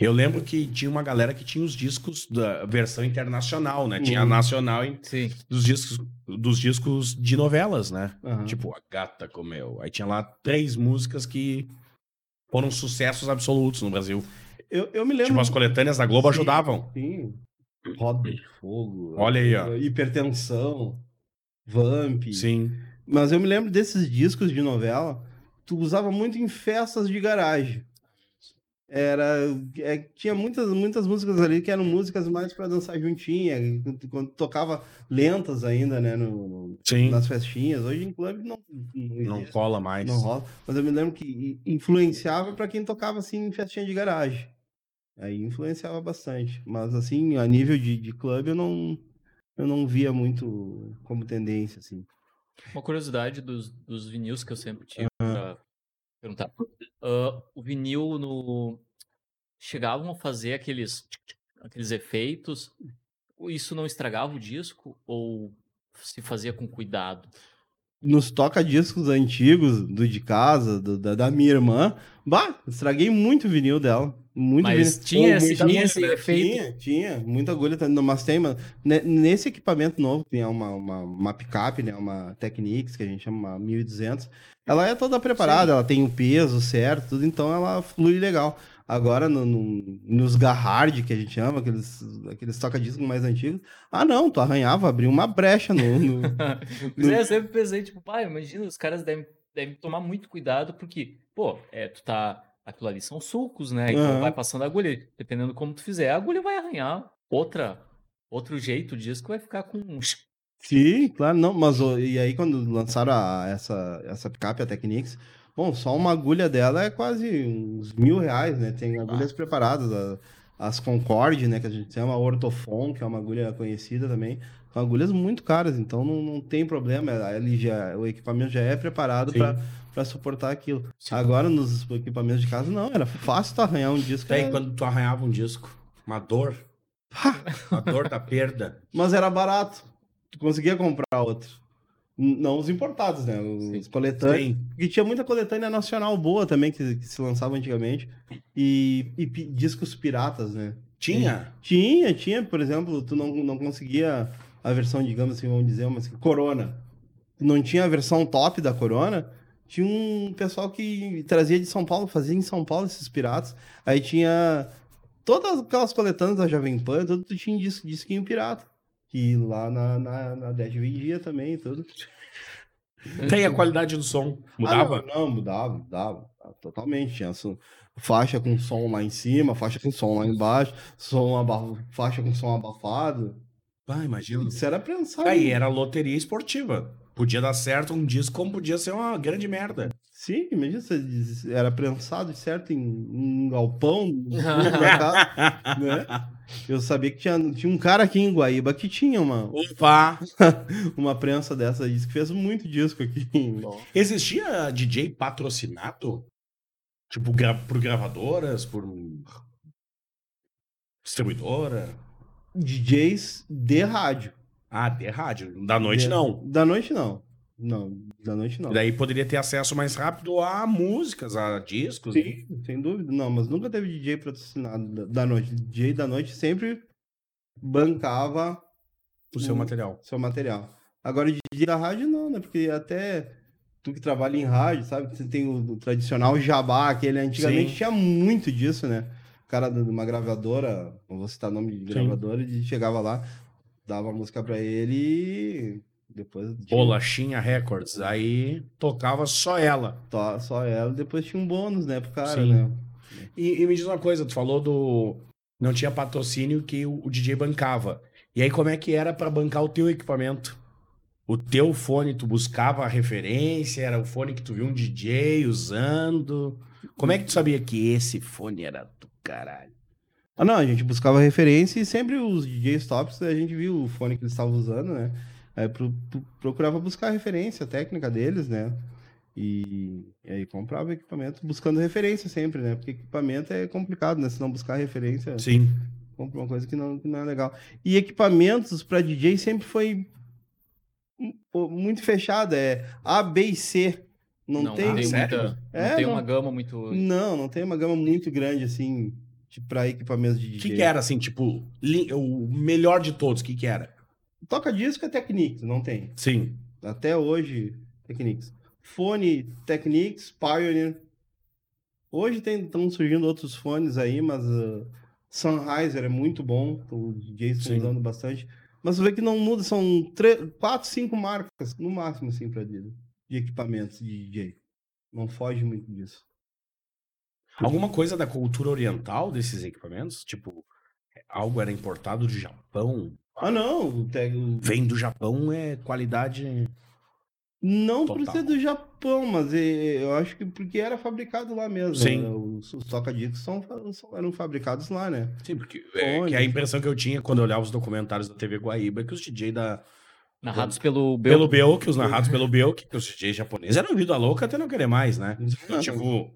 Eu lembro que tinha uma galera que tinha os discos da versão internacional, né? Tinha a Uhum. nacional e sim. dos discos, dos discos de novelas, né? Aham. Tipo, a gata comeu. Aí tinha lá três músicas que foram sucessos absolutos no Brasil. eu, eu me lembro. Tipo, as coletâneas da Globo Sim, ajudavam. Sim. Roda de fogo. Olha aí, ó. Hipertensão. Vamp. Sim. Mas eu me lembro desses discos de novela, tu usava muito em festas de garagem. Era, é, tinha muitas, muitas músicas ali que eram músicas mais pra dançar juntinha, quando tocava lentas ainda, né, no, Sim. nas festinhas. Hoje em clube não, não, Não cola mais. não rola. Mas eu me lembro que influenciava pra quem tocava assim em festinha de garagem. Aí influenciava bastante. Mas assim, a nível de, de clube eu não, eu não via muito como tendência, assim. Uma curiosidade dos, dos vinis que eu sempre tive pra perguntar. Ah, o vinil no. Chegavam a fazer aqueles, aqueles efeitos. Isso não estragava o disco? Ou se fazia com cuidado? nos toca-discos antigos, do de casa, do- da, da minha irmã, bah, estraguei muito o vinil dela. Muito Mas tinha esse- tinha esse efeito? Tinha, tinha, muita agulha, não, mas tem, mas ne- nesse equipamento novo, tem uma, uma, uma picape, né, uma Technics, que a gente chama uma 1200, ela é toda preparada, ela tem o peso certo, tudo, então ela flui legal. Agora, no, no- nos Garhard, que a gente chama, aqueles, aqueles toca-discos mais antigos, ah não, tu arranhava, abria uma brecha no... no- Mas é, eu sempre pensei, tipo, pai, imagina, os caras devem, devem tomar muito cuidado, porque, pô, é, tu tá. Aquilo ali são sulcos, né? Então Aham. vai passando a agulha. Dependendo como tu fizer, a agulha vai arranhar. Outra, outro jeito, o disco vai ficar com um. Sim, claro, não, mas e aí quando lançaram a- essa, essa picape, a Technics, bom, só uma agulha dela é quase uns mil reais, né? Tem agulhas preparadas, a- as Concorde, né, que a gente chama, a Ortofon, que é uma agulha conhecida também, são agulhas muito caras, então não, não tem problema, ele já, o equipamento já é preparado Sim. Para suportar aquilo. Agora, nos equipamentos de casa, não, era fácil tu arranhar um disco. Daí é- quando tu arranhava um disco, uma dor. A dor da perda. Mas era barato. Tu conseguia comprar outro. Não os importados, né? Os coletâneos. Sim. Porque tinha muita coletânea nacional boa também que, que se lançava antigamente. E, e discos piratas, né? Tinha? Tinha, tinha, por exemplo, tu não, não conseguia a versão, digamos assim, vamos dizer, mas Corona. Não tinha a versão top da Corona. Tinha um pessoal que trazia de São Paulo, fazia em São Paulo esses piratas. Aí tinha todas aquelas coletâneas da Jovem Pan, tudo tu tinha disco, disquinho pirata. Que lá na, na, na DED vendia também, tudo. Tem a qualidade do som. Mudava? Ah, não, não, mudava, mudava. Totalmente. Tinha som- faixa com som lá em cima, faixa com som lá embaixo, som faixa com som abafado. Ah, imagina. Isso era pensado. Aí era loteria esportiva. Podia dar certo um disco, como podia ser uma grande merda. Sim, imagina, você diz- era prensado certo em um galpão, casa, né? Eu sabia que tinha, tinha um cara aqui em Guaíba que tinha uma, Opa! uma prensa dessa, disse que fez muito disco aqui. Existia DJ patrocinado? Tipo, gra por gravadoras, por distribuidora? DJs de rádio. Ah, de rádio. Da noite De- não. Da noite não. Não, da noite não. Daí poderia ter acesso mais rápido a músicas, a discos. Sim, sem dúvida. Não, mas nunca teve DJ patrocinado da- noite. DJ da noite sempre bancava O seu o material. seu material. Agora, DJ da rádio não, né? Porque até tu que trabalha em rádio, sabe? Você tem o, tradicional jabá, aquele antigamente Sim. tinha muito disso, né? O cara de uma gravadora, não vou citar nome de gravadora, ele chegava lá, dava a música pra ele e depois tinha- Bolachinha Records. Aí tocava só ela. Só, só ela, depois tinha um bônus, né, pro cara, Sim. né? E, e me diz uma coisa, tu falou do. Não tinha patrocínio que o, o DJ bancava. E aí, como é que era pra bancar o teu equipamento? O teu fone, tu buscava a referência, era o fone que tu viu um DJ usando. Como é que tu sabia que esse fone era do caralho? Ah, não, a gente buscava referência e sempre os DJs tops, a gente viu o fone que eles estavam usando, né? Aí pro- pro- procurava buscar a referência técnica deles, né? E, e aí comprava equipamento buscando referência sempre, né? Porque equipamento é complicado, né? Se não buscar referência, Sim. compra uma coisa que não, que não é legal. E equipamentos para DJ sempre foi muito fechado, é A, B e C. Não, tem, tem sério? muita. É, não tem não. uma gama muito. Não, não tem uma gama muito grande assim para equipamentos de O DJ. que, que era, assim, tipo, o melhor de todos, o que, que era? Toca disco é Technics, não tem. Sim. Até hoje, Technics. Fone, Technics, Pioneer. Hoje estão surgindo outros fones aí, mas uh, Sennheiser é muito bom. Os DJs estão Sim. usando bastante. Mas você vê que não muda, são tre- quatro, cinco marcas, no máximo, assim, pra de, de equipamentos de DJ. Não foge muito disso. Alguma coisa da cultura oriental desses equipamentos? Tipo, algo era importado do Japão? Ah, não. Vem do Japão, é qualidade. Não por ser do Japão, mas eh, eu acho que porque era fabricado lá mesmo. Sim. né? Os, os toca-discos são, são- eram fabricados lá, né? Sim, porque é, que a impressão que eu tinha quando eu olhava os documentários da TV Guaíba é que os DJ da. Narrados pelo Bel. Pelo Belk, os narrados pelo Belk, que os DJ japoneses eram vida louca até não querer mais, né? Então, tipo,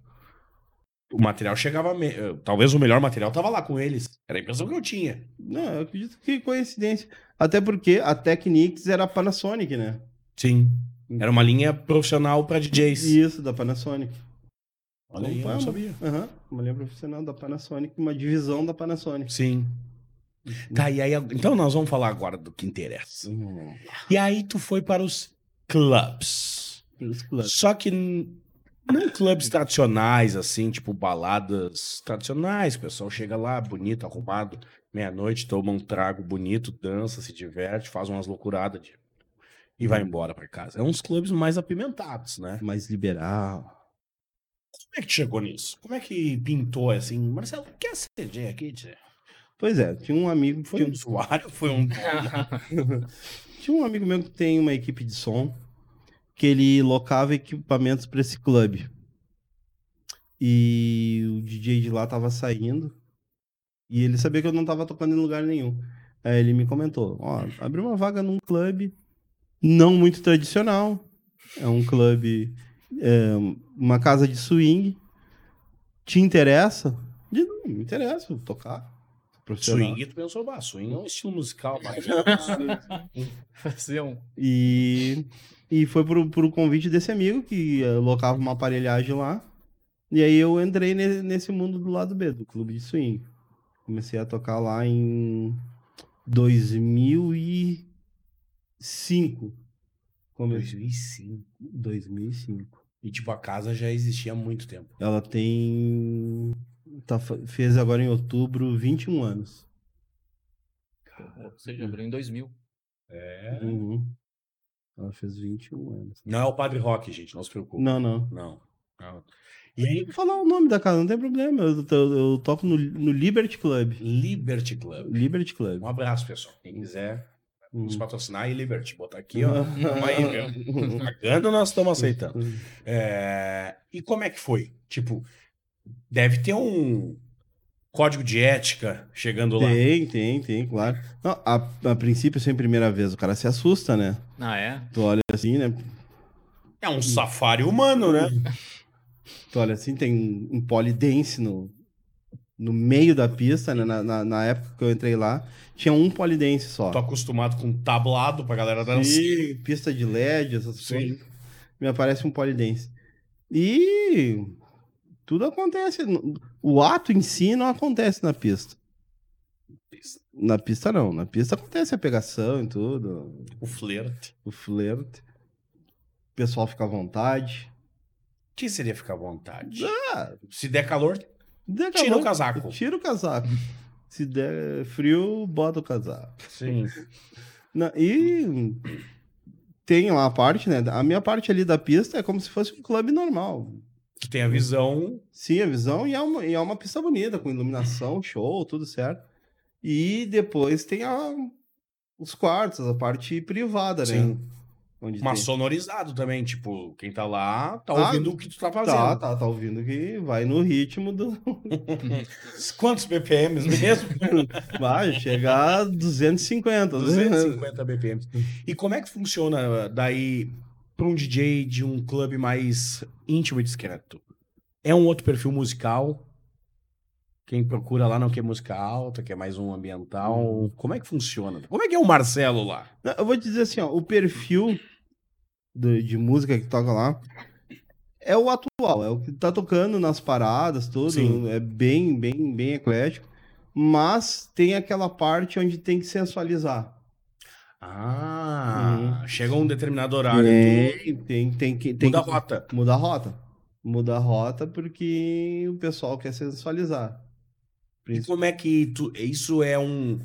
o material chegava. me- eh, Talvez o melhor material tava lá com eles. Era a impressão que eu tinha. Não, eu acredito que coincidência. Até porque a Technics era a Panasonic, né? Sim. Era uma linha profissional pra DJs. Isso, da Panasonic. Olha aí, eu não sabia. Aham, uma linha profissional da Panasonic, uma divisão da Panasonic. Sim. Tá, e aí, então nós vamos falar agora do que interessa. Hum, E aí tu foi para os clubs. os clubes. Só que não clubes tradicionais, assim, tipo baladas tradicionais. O pessoal chega lá, bonito, arrumado, meia-noite, toma um trago bonito, dança, se diverte, faz umas loucuradas de... e vai embora pra casa. É uns clubes mais apimentados, né? Mais liberal. Como é que chegou nisso? Como é que pintou assim? Marcelo, quer ser DJ aqui, tchê? Pois é, tinha um amigo. Foi tinha, um usuário? Foi um. tinha um amigo meu que tem uma equipe de som que ele locava equipamentos para esse clube. E o DJ de lá tava saindo e ele sabia que eu não tava tocando em lugar nenhum. Aí ele me comentou: Ó, abriu uma vaga num clube não muito tradicional. É um clube, é, uma casa de swing. Te interessa? Disse, Não, me interessa, vou tocar. Profissional. Swing, tu pensou, bah, swing é um estilo musical, mas... Fazer um. E, e foi por, por convite desse amigo que eh, locava uma aparelhagem lá. E aí eu entrei ne- nesse mundo do lado B, do clube de swing. Comecei a tocar lá em 2005. Comecei 2005. 2005. E, tipo, a casa já existia há muito tempo. Ela tem. Tá, fez agora em outubro 21 anos. Ou seja, abriu em 2000. É. Uhum. Ela fez 21 anos. Não é o Padre Rock, gente, não se preocupe. Não, não. Não. Não. E aí, Vou falar o nome da casa, não tem problema. Eu, eu- eu toco no, no Liberty Club. Liberty Club. Liberty Club. Um abraço, pessoal. Quem quiser Hum. nos patrocinar e Liberty, botar aqui, ó. Tamo aí, meu. Pagando, nós estamos aceitando. É, E como é que foi? Tipo, deve ter um código de ética chegando lá. Tem, tem, tem, claro. Não, a, a princípio, sem primeira vez, o cara se assusta, né? Ah, é? Tu olha assim, né? É um safari humano, né? Tu olha assim, tem um polidense no, no meio da pista, né? Na, na, na época que eu entrei lá, tinha um polidense só. Tô acostumado com tablado pra galera dançar. Sim, pista de LED, essas Sim. coisas. Me aparece um polidense. E tudo acontece. O ato em si não acontece na pista. Na pista não. Na pista acontece a pegação e tudo. O flerte. O flerte. O pessoal fica à vontade. O que seria ficar à vontade? Ah, Se der calor, der tira calor, o casaco. Tira o casaco. Se der frio, bota o casaco. Sim. E tem lá a parte, né? A minha parte ali da pista é como se fosse um clube normal. Tu tem a visão. Sim, a visão e é uma, e é uma pista bonita, com iluminação, show, tudo certo. E depois tem a, os quartos, a parte privada, né? Sim. Onde Mas tem- sonorizado também. Tipo, quem tá lá tá Ah, ouvindo o que tu tá fazendo. Tá, tá, tá ouvindo que vai no ritmo do. Quantos BPMs mesmo? Vai chegar a 250. né? 250 BPMs. E como é que funciona daí para um DJ de um clube mais íntimo e discreto? É um outro perfil musical? Quem procura lá não quer música alta, quer mais um ambiental. Como é que funciona? Como é que é o Marcelo lá? Eu vou te dizer assim, ó, o perfil de, de música que toca lá é o atual, é o que tá tocando nas paradas, tudo. Sim. É bem, bem, bem eclético. Mas tem aquela parte onde tem que sensualizar. Ah, chega um determinado horário, Tem, tem, tem que. Tem muda a que- rota. Muda a rota. Muda a rota porque o pessoal quer sensualizar. E como é que tu, isso é um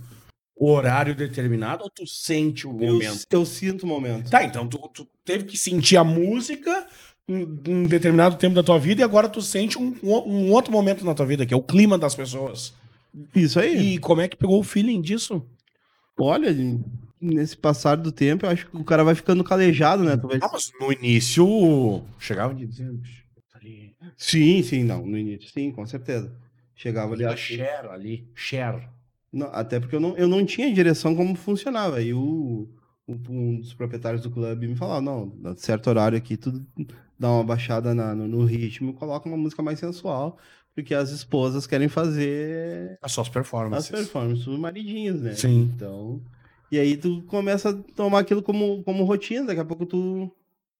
horário determinado ou tu sente o Eu, momento? eu sinto o momento. Tá, então tu, tu teve que sentir a música em um determinado tempo da tua vida e agora tu sente um, um outro momento na tua vida, que é o clima das pessoas. Isso aí. E como é que pegou o feeling disso? Olha, nesse passar do tempo, eu acho que o cara vai ficando calejado, né? Tu vai- Ah, mas no início chegava de dizendo, Sim, sim, não. No início, sim, com certeza. Chegava ali. share ali, share. Não, até porque eu não, eu não tinha direção como funcionava. Aí o, um dos proprietários do clube me falava, não, certo horário aqui, tu dá uma baixada na- no, no ritmo e coloca uma música mais sensual, porque as esposas querem fazer As suas as performances. performances dos maridinhos, né? Sim. Então. E aí tu começa a tomar aquilo como, como rotina, daqui a pouco tu,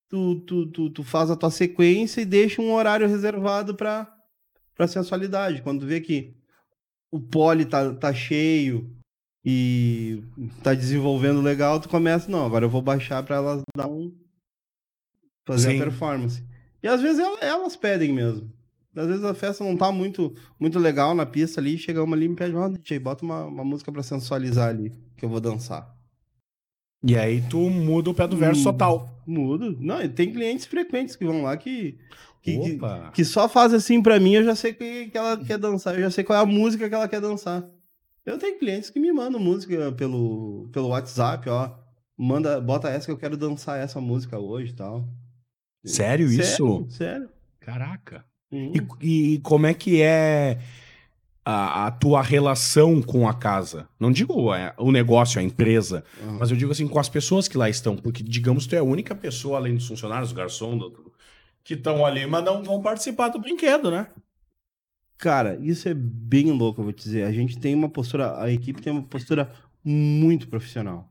tu, tu, tu, tu faz a tua sequência e deixa um horário reservado pra, pra sensualidade. Quando tu vê que o pole tá, tá cheio e tá desenvolvendo legal, tu começa, não, agora eu vou baixar pra elas dar um. fazer Sim. a performance. E às vezes el- elas pedem mesmo. Às vezes a festa não tá muito, muito legal na pista ali, chega uma ali e me pede, ó, DJ, bota uma, uma música pra sensualizar ali, que eu vou dançar. E aí tu muda o pé do verso Hum. total. Mudo. Não, e tem clientes frequentes que vão lá que, que, que, Opa. que só faz assim pra mim, eu já sei que, que ela quer dançar, eu já sei qual é a música que ela quer dançar. Eu tenho clientes que me mandam música pelo, pelo WhatsApp, ó. Manda, bota essa que eu quero dançar essa música hoje e tal. Sério isso? Sério, sério. Caraca. Uhum. E, e como é que é a, a tua relação com a casa? Não digo é, o negócio, a empresa, Uhum. mas eu digo assim, com as pessoas que lá estão. Porque, digamos, tu é a única pessoa, além dos funcionários, garçom, do- que estão ali, mas não vão participar do brinquedo, né? Cara, isso é bem louco, eu vou te dizer. A gente tem uma postura, a equipe tem uma postura muito profissional.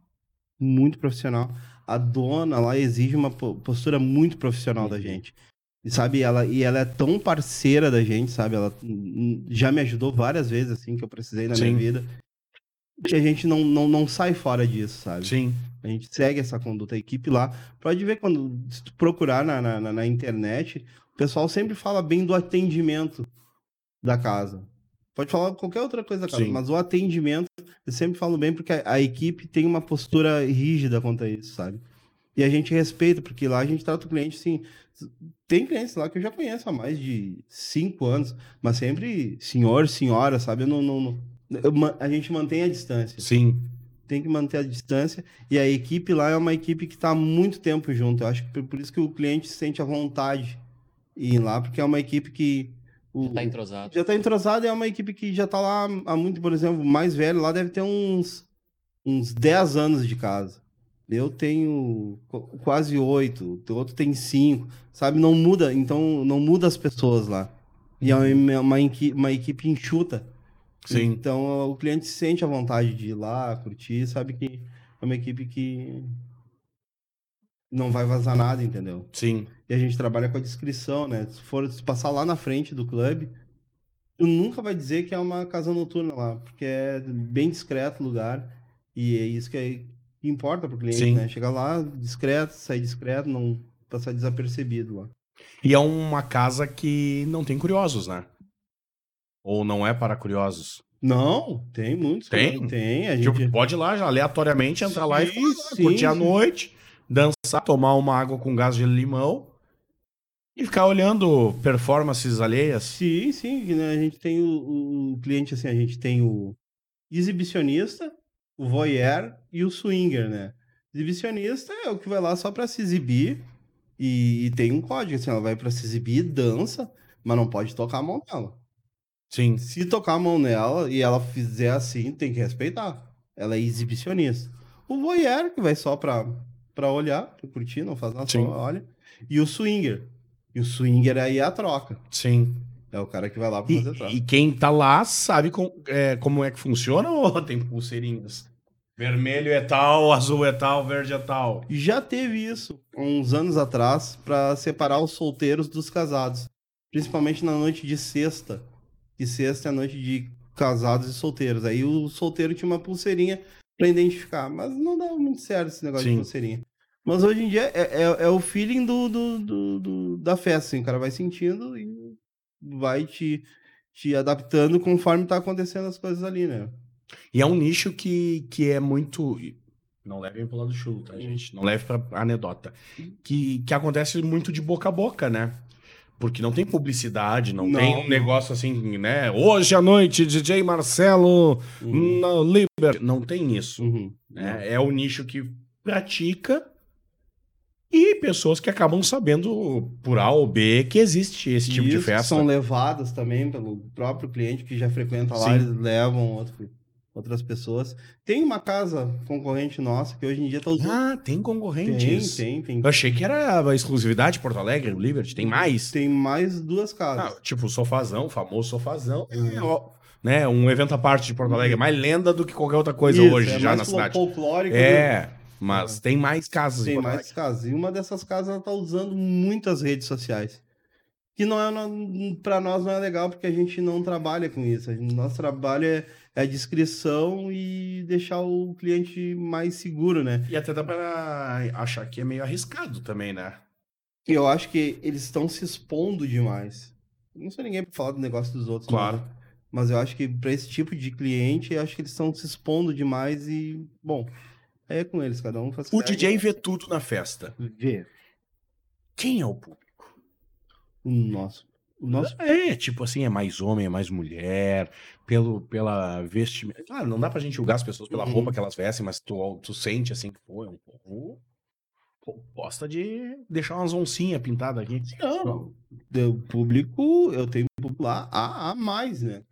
Muito profissional. A dona lá exige uma po- postura muito profissional da gente. E sabe, ela, e ela é tão parceira da gente, sabe? Ela já me ajudou várias vezes, assim, que eu precisei na Sim. minha vida. Que a gente não, não, não sai fora disso, sabe? Sim. A gente segue essa conduta. A equipe lá, pode ver quando se tu procurar na, na, na- na internet, o pessoal sempre fala bem do atendimento da casa. Pode falar qualquer outra coisa da casa, Sim. mas o atendimento, eu sempre falo bem porque a, a equipe tem uma postura rígida quanto a isso, sabe? E a gente respeita, porque lá a gente trata o cliente assim. Tem clientes lá que eu já conheço há mais de cinco anos, mas sempre senhor, senhora, sabe? Eu não, não, não- eu a gente mantém a distância Sim. tem que manter a distância. E a equipe lá é uma equipe que está há muito tempo junto. Eu acho que por- isso que o cliente se sente à vontade em ir lá, porque é uma equipe que. O, Tá entrosado. já está entrosada e é uma equipe que já está lá há muito, por exemplo, o mais velho lá deve ter uns, uns 10 anos de casa. Eu tenho qu- quase oito, o outro tem cinco, sabe? Não muda, então não muda as pessoas lá. E é uma, uma, equi- uma equipe enxuta. Sim. Então o cliente se sente à vontade de ir lá, curtir, sabe que é uma equipe que não vai vazar nada, entendeu? Sim. E a gente trabalha com a descrição, né? Se for se passar lá na frente do clube, tu nunca vai dizer que é uma casa noturna lá, porque é bem discreto o lugar e é isso que, é, que importa pro cliente, Sim. né? Chegar lá discreto, sair discreto, não passar desapercebido lá. E é uma casa que não tem curiosos, né? Ou não é para curiosos? Não, tem muitos. Tem? né? Tem, a gente... Tipo, pode ir lá, já, aleatoriamente, entrar lá e Sim, falar, sim, curtir a sim. noite, dançar, tomar uma água com gás de limão e ficar olhando performances alheias. Sim, sim. né, A gente tem o, o cliente assim, a gente tem o exibicionista, o voyeur e o swinger, né? Exibicionista é o que vai lá só pra se exibir e, e tem um código, assim, ela vai pra se exibir, dança, mas não pode tocar a mão nela. Sim. Se tocar a mão nela e ela fizer assim, tem que respeitar. Ela é exibicionista. O voyeur, que vai só pra, pra olhar, pra curtir, não faz nada, Sim. só olha. E o swinger. E o swinger aí é a troca. Sim. É o cara que vai lá pra fazer. E, e quem tá lá sabe com- é, como é que funciona ou tem pulseirinhas? Vermelho é tal, azul é tal, verde é tal. Já teve isso uns anos atrás para separar os solteiros dos casados, principalmente na noite de sexta. Que sexta é a noite de casados e solteiros. Aí o solteiro tinha uma pulseirinha para identificar, mas não dava muito certo esse negócio Sim. de pulseirinha. Mas hoje em dia é, é, é o feeling do, do, do- do- da festa, assim. O cara vai sentindo e vai te, te adaptando conforme tá acontecendo as coisas ali, né? E é um nicho que, que é muito. Não levem pro lado chulo, tá, gente? Não leve pra anedota. Que, que acontece muito de boca a boca, né? Porque não tem publicidade, não, Não, tem um negócio assim, né? Hoje à noite, DJ Marcelo Uhum. na Liber. Não tem isso. Uhum. né? É o nicho que pratica e pessoas que acabam sabendo por A ou B que existe esse tipo de Isso, que festa. São levadas também pelo próprio cliente que já frequenta lá, Sim. eles levam outro- outras pessoas. Tem uma casa concorrente nossa que hoje em dia tá usando. Ah, tem tem, concorrentes. tem, tem. Eu achei que era a exclusividade de Porto Alegre, o Liberty. Tem mais? Tem mais duas Ah, casas. tipo, o sofazão, o famoso sofazão. É, ó, né, um evento à parte de Porto Alegre. É mais lenda do que qualquer outra coisa Isso, hoje é já na cidade. folclórico. É, mas tem mais casas em Tem mais casas. E uma dessas casas ela tá usando muitas redes sociais. Que não é para nós não é legal porque a gente não trabalha com isso. Nosso trabalho é, é a discrição e deixar o cliente mais seguro, né? E até dá pra achar que é meio arriscado também, né? Eu acho que eles estão se expondo demais. Não sou ninguém pra falar do negócio dos outros. Claro. Mas eu acho que para esse tipo de cliente, eu acho que eles estão se expondo demais e, bom, é com eles, cada um faz O. DJ vê tudo na festa. vê Quem é o público? o nosso. O nosso É, tipo assim, é mais homem, é mais mulher, pelo, pela vestimenta. Claro, não dá pra gente julgar as pessoas pela Uhum. roupa que elas vestem, mas tu, tu sente assim que, pô, é um povo. Gosta de deixar umas oncinhas pintadas aqui. Não, o público, eu tenho público lá a, a mais, né?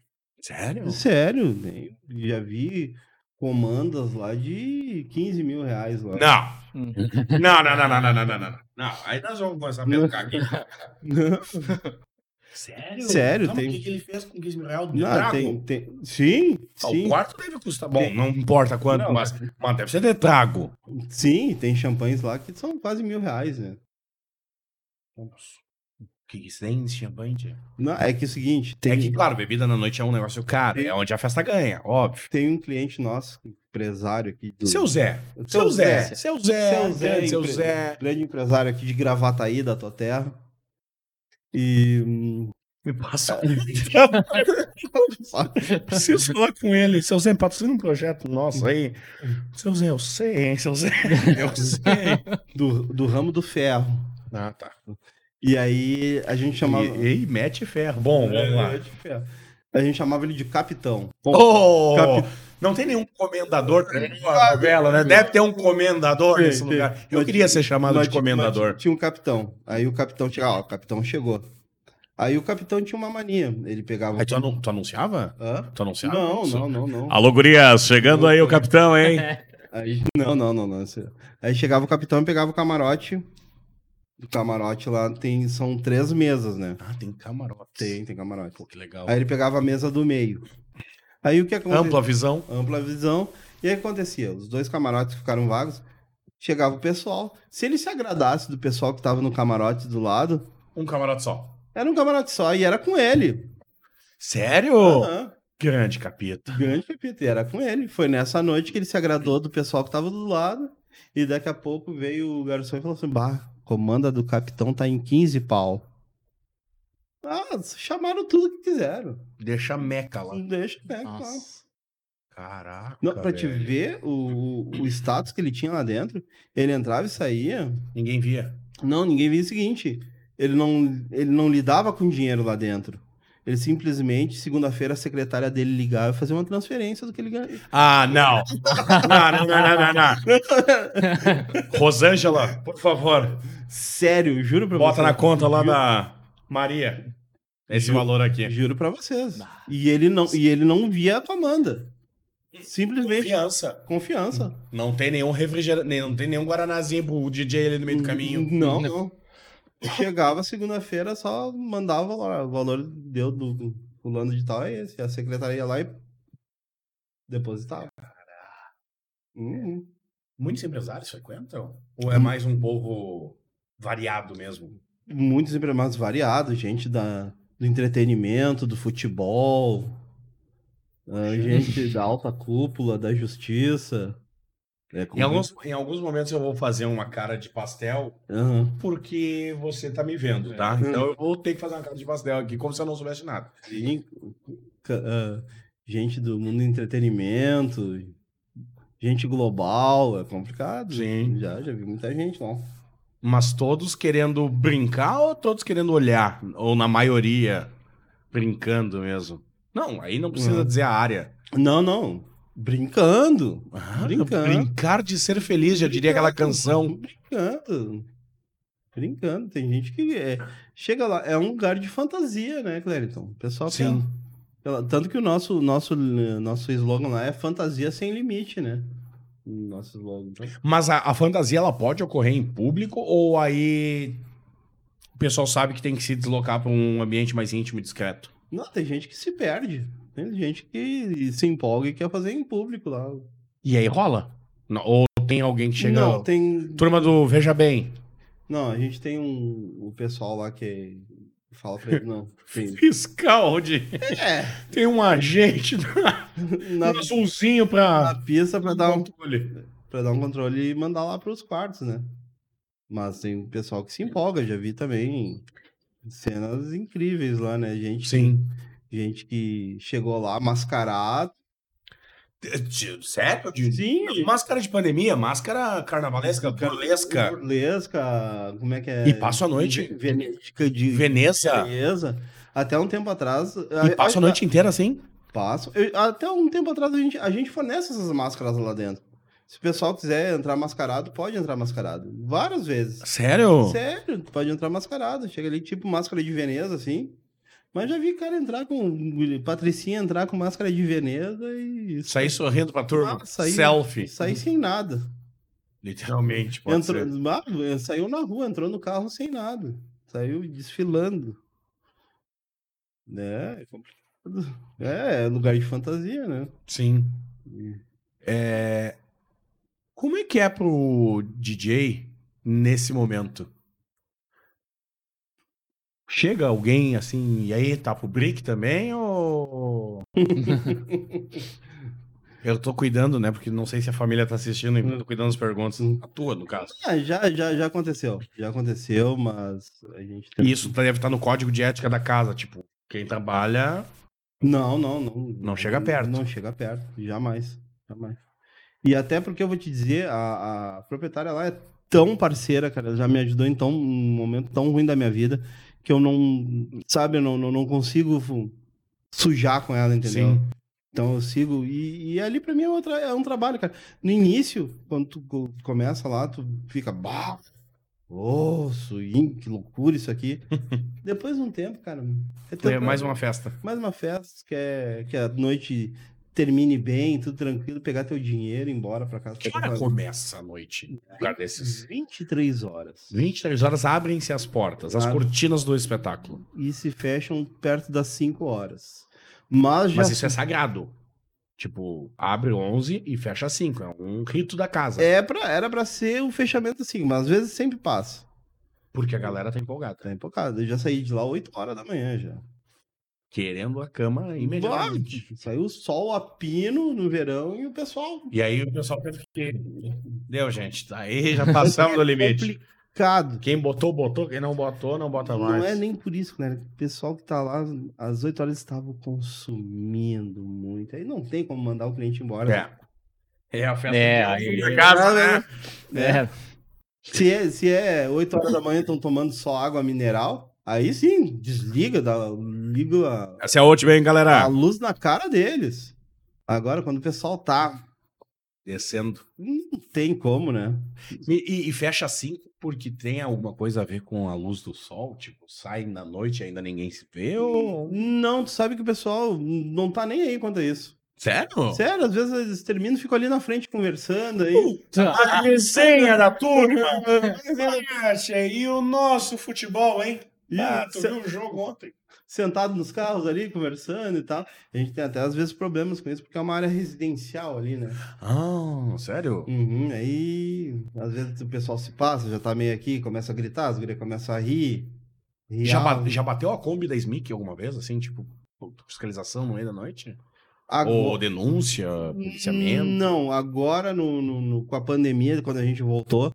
Sério? Sério, tem- já vi comandas lá de 15 mil reais lá. Não. Hum. Não, não, não, não, não, não, não, não. Não, aí nós vamos começar a pescar aqui. Sério? Sério, Tá, mas tem- O que, que ele fez com 15 mil reais? Não, trago? tem, tem... Sim, Ah, sim. O quarto deve custar. Bom, Tem- não importa quanto, Não, mas, mas deve ser de trago. Sim, tem champanhes lá que são quase mil reais, né? Nossa. Que champanhe, tia? Não, é que é o seguinte, tem, É que, claro, bebida na noite é um negócio caro. Tem- É onde a festa ganha, óbvio. tem um cliente nosso, empresário aqui do... Seu Zé. Seu Zé. Zé. Seu Zé. Seu Zé, grande Seu empre- Zé. grande empresário aqui de Gravataí, da tua terra. E... Me passa um. Preciso falar com ele. Seu Zé, patrocina um projeto nosso aí. Seu Zé, eu sei, hein, seu Zé. Eu sei. do, do ramo do ferro. Ah, tá. E aí a gente chamava... E, e mete ferro. Bom, vamos lá. É, ferro. A gente chamava ele de capitão. Oh, Capi- Não tem nenhum comendador na novela, né? Deve ter um comendador Tem, nesse tem. lugar. Eu Mas queria ser chamado Mas de comendador. mas Tinha um capitão. Aí o capitão chegava, ó, o capitão chegou. Aí o capitão tinha uma mania. Ele pegava. Aí tu, anu- tu anunciava? Hã? Tu anunciava? Não, isso? não, não, não. Alô, gurias, chegando aí o capitão, hein? Aí, não, não, não, não. Aí chegava o capitão e pegava o camarote. O camarote lá tem, são três mesas, né? Ah, tem camarote. Tem, tem camarote. Pô, que legal. Aí ele pegava a mesa do meio. Aí o que aconteceu? Ampla visão. ampla visão. E aí o que acontecia? Os dois camarotes ficaram vagos. Chegava o pessoal. Se ele se agradasse do pessoal que tava no camarote do lado, Um camarote só. era um camarote só e era com ele. Sério? Aham. Grande capita. Grande capítulo, e era com ele. Foi nessa noite que ele se agradou do pessoal que tava do lado. E daqui a pouco veio o garçom e falou assim: Bah, comanda do capitão tá em 15 pau. Ah, chamaram tudo que quiseram. Deixa a meca lá. Deixa, claro. Nossa. Caraca. Não, pra te velho. ver o, o status que ele tinha lá dentro, ele entrava e saía. Ninguém via. Não, ninguém via o seguinte: ele não, ele não lidava com dinheiro lá dentro. Ele simplesmente, segunda-feira, a secretária dele ligava e fazia uma transferência do que ele ganhava. Ah, não. não, não, não, não, não, não. Rosângela, por favor, Sério, juro pra bota você. na conta lá Juro- da Maria. Esse Ju- valor aqui. Juro pra vocês. E ele não, e ele não via a comanda. Simplesmente Confiança. confiança. Não tem nenhum refrigerante, não tem nenhum guaranazinho pro DJ ali no meio do caminho. Não, não. Chegava segunda-feira, só mandava lá, o valor deu do fulano de tal é esse. A secretaria ia lá e depositava. Uhum. Muitos empresários frequentam? Ou é mais um povo variado mesmo? Muitos empregados variados, gente da, do entretenimento, do futebol, ah, gente da alta cúpula, da justiça. É, Em alguns, em alguns momentos eu vou fazer uma cara de pastel Aham. porque você tá me vendo, tá? Então eu vou ter que fazer uma cara de pastel aqui como se eu não soubesse nada. Sim, ah, gente do mundo do entretenimento, gente global, é complicado. Sim. Já, já vi muita gente lá. Mas todos querendo brincar ou todos querendo olhar? Ou na maioria brincando mesmo? Não, aí não precisa Uhum. dizer a área. Não, não. Brincando. Ah, Brincando. Brincar de ser feliz, já diria aquela canção. Brincando. Brincando. Tem gente que é, chega lá. É um lugar de fantasia, né, Clériton? O pessoal Sim. pela- Tanto que o nosso, nosso, nosso slogan lá é fantasia sem limite, né? Slogan. Mas a, a fantasia ela pode ocorrer em público ou aí o pessoal sabe que tem que se deslocar para um ambiente mais íntimo e discreto? Não, tem gente que se perde. Tem gente que se empolga e quer fazer em público lá. E aí rola? Não, ou tem alguém que chega. Não, tem. Turma do Veja Bem. Não, a gente tem um. O pessoal lá que é- fala pra ele. Não. Tem, Fiscal de. é, Tem um agente na, um azulzinho pra. na pista pra dar, um, controle. pra dar um controle e mandar lá pros quartos, né? Mas tem um pessoal que se empolga, já vi também cenas incríveis lá, né? Gente, Sim. gente que chegou lá mascarado. Sério? De... Sim, Máscara de pandemia, máscara carnavalesca, burlesca. burlesca, como é que é? E passa a noite? Venética de Veneza. Beleza. Até um tempo atrás. E passa a noite inteira assim? Passo. Eu- até um tempo atrás a gente, a gente fornece essas máscaras lá dentro. Se o pessoal quiser entrar mascarado, pode entrar mascarado. Várias vezes. Sério? Sério, pode entrar mascarado. Chega ali, tipo máscara de Veneza, assim. Mas já vi cara entrar com. Patricinha entrar com máscara de Veneza e. Sair sorrindo pra turma. Ah, sair- Selfie. Sair sem nada. Literalmente, pode Entrou, ser. ah, saiu na rua, entrou no carro sem nada. Saiu desfilando. É, é complicado. É, é lugar de fantasia, né? Sim. É, Como é que é pro DJ nesse momento? Chega alguém assim, e aí, tá pro break também ou. Eu tô cuidando, né? Porque não sei se a família tá assistindo, então eu tô cuidando das perguntas. A tua, no caso. Ah, já, já, já aconteceu. Já aconteceu, mas a gente E isso deve estar no código de ética da casa. Tipo, quem trabalha. Não, não, não. Não chega perto. Não chega perto. Jamais. Jamais. E até porque eu vou te dizer, a, a proprietária lá é tão parceira, cara. Ela já me ajudou em tão, um momento tão ruim da minha vida que eu não, sabe, eu não, não, não consigo sujar com ela, entendeu? Sim. Então eu sigo. E, e ali pra mim é, outra, é um trabalho, cara. No início, quando tu co- começa lá, tu fica. Bah, ô, swing, que loucura isso aqui. Depois de um tempo, cara. É, É mais uma festa. mais uma festa, que, é, que a noite termine bem, tudo tranquilo, pegar teu dinheiro e ir embora pra casa. Que hora começa a noite? Um lugar desses. 23 horas. 23 horas abrem-se as portas, as cortinas do espetáculo. E se fecham perto das 5 horas. Mas já. Mas isso é sagrado. Tipo, abre 11 e fecha 5. É um rito da casa. é pra, era pra ser o fechamento assim, mas às vezes sempre passa. Porque a galera tá empolgada. Tá empolgado. Eu já saí de lá 8 horas da manhã já. Querendo a cama imediatamente. Bah, Saiu o sol a pino no verão e o pessoal. E aí o pessoal pensa que. Deu, gente. Tá aí, já passamos do limite. Complicado. Quem botou, botou. Quem não botou, não bota mais. Não é nem por isso, né? O pessoal que tá lá, às 8 horas estavam consumindo muito. Aí não tem como mandar o cliente embora. É. É a festa É, aí- da casa, né? É, Se é, se é 8 horas da manhã estão tomando só água mineral, aí sim, desliga, dá, liga a, Essa é a última, hein, a galera? luz na cara deles. Agora, quando o pessoal tá, Descendo. não tem como, né? E, e- e fecha 5 porque tem alguma coisa a ver com a luz do sol? Tipo, sai na noite e ainda ninguém se vê? Ou... Não, tu sabe que o pessoal não tá nem aí quanto a isso. Sério? Sério, às vezes eles terminam e ficam ali na frente conversando aí. A resenha da turma. E o nosso futebol, hein? Ih, Ah, tu se- viu o jogo ontem? Sentado nos carros ali, conversando e tal. A gente tem até às vezes problemas com isso, porque é uma área residencial ali, né? Ah, sério? Uhum, aí, às vezes o pessoal se passa, já tá meio aqui, começa a gritar, as gurias começam a rir. rir Já, ba- já bateu a Kombi da SMIC alguma vez, assim, tipo, fiscalização no meio da noite? Agora- Ou denúncia, policiamento? Não, agora no, no- no- com a pandemia, quando a gente voltou,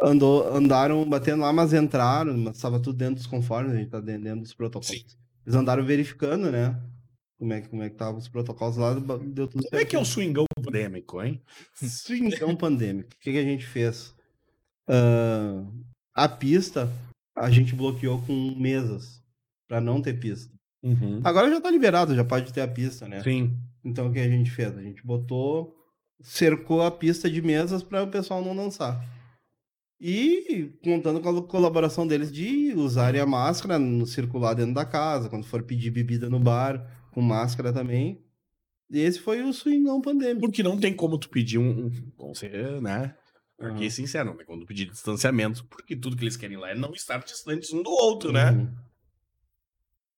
andou, andaram batendo lá, mas entraram, mas estava tudo dentro dos conformes, a gente tá dentro, dentro dos protocolos. Eles andaram verificando, né? Como é, que- como é que estavam os protocolos lá, deu tudo Como é que é o swingão pandêmico, hein? Swingão pandêmico. O que, que a gente fez? Ah, a pista a gente bloqueou com mesas para não ter pista. Agora já tá liberado, já pode ter a pista, né? Sim. Então o que a gente fez? A gente botou, cercou a pista de mesas para o pessoal não dançar. E contando com a colaboração deles de usarem a máscara no circular dentro da casa, quando for pedir bebida no bar, com máscara também. E esse foi o swingão pandêmico. Porque não tem como tu pedir um. um- né? Aqui, Uhum. sincero, não tem como tu pedir distanciamento, porque tudo que eles querem lá é não estar distantes um do outro, né? Uhum.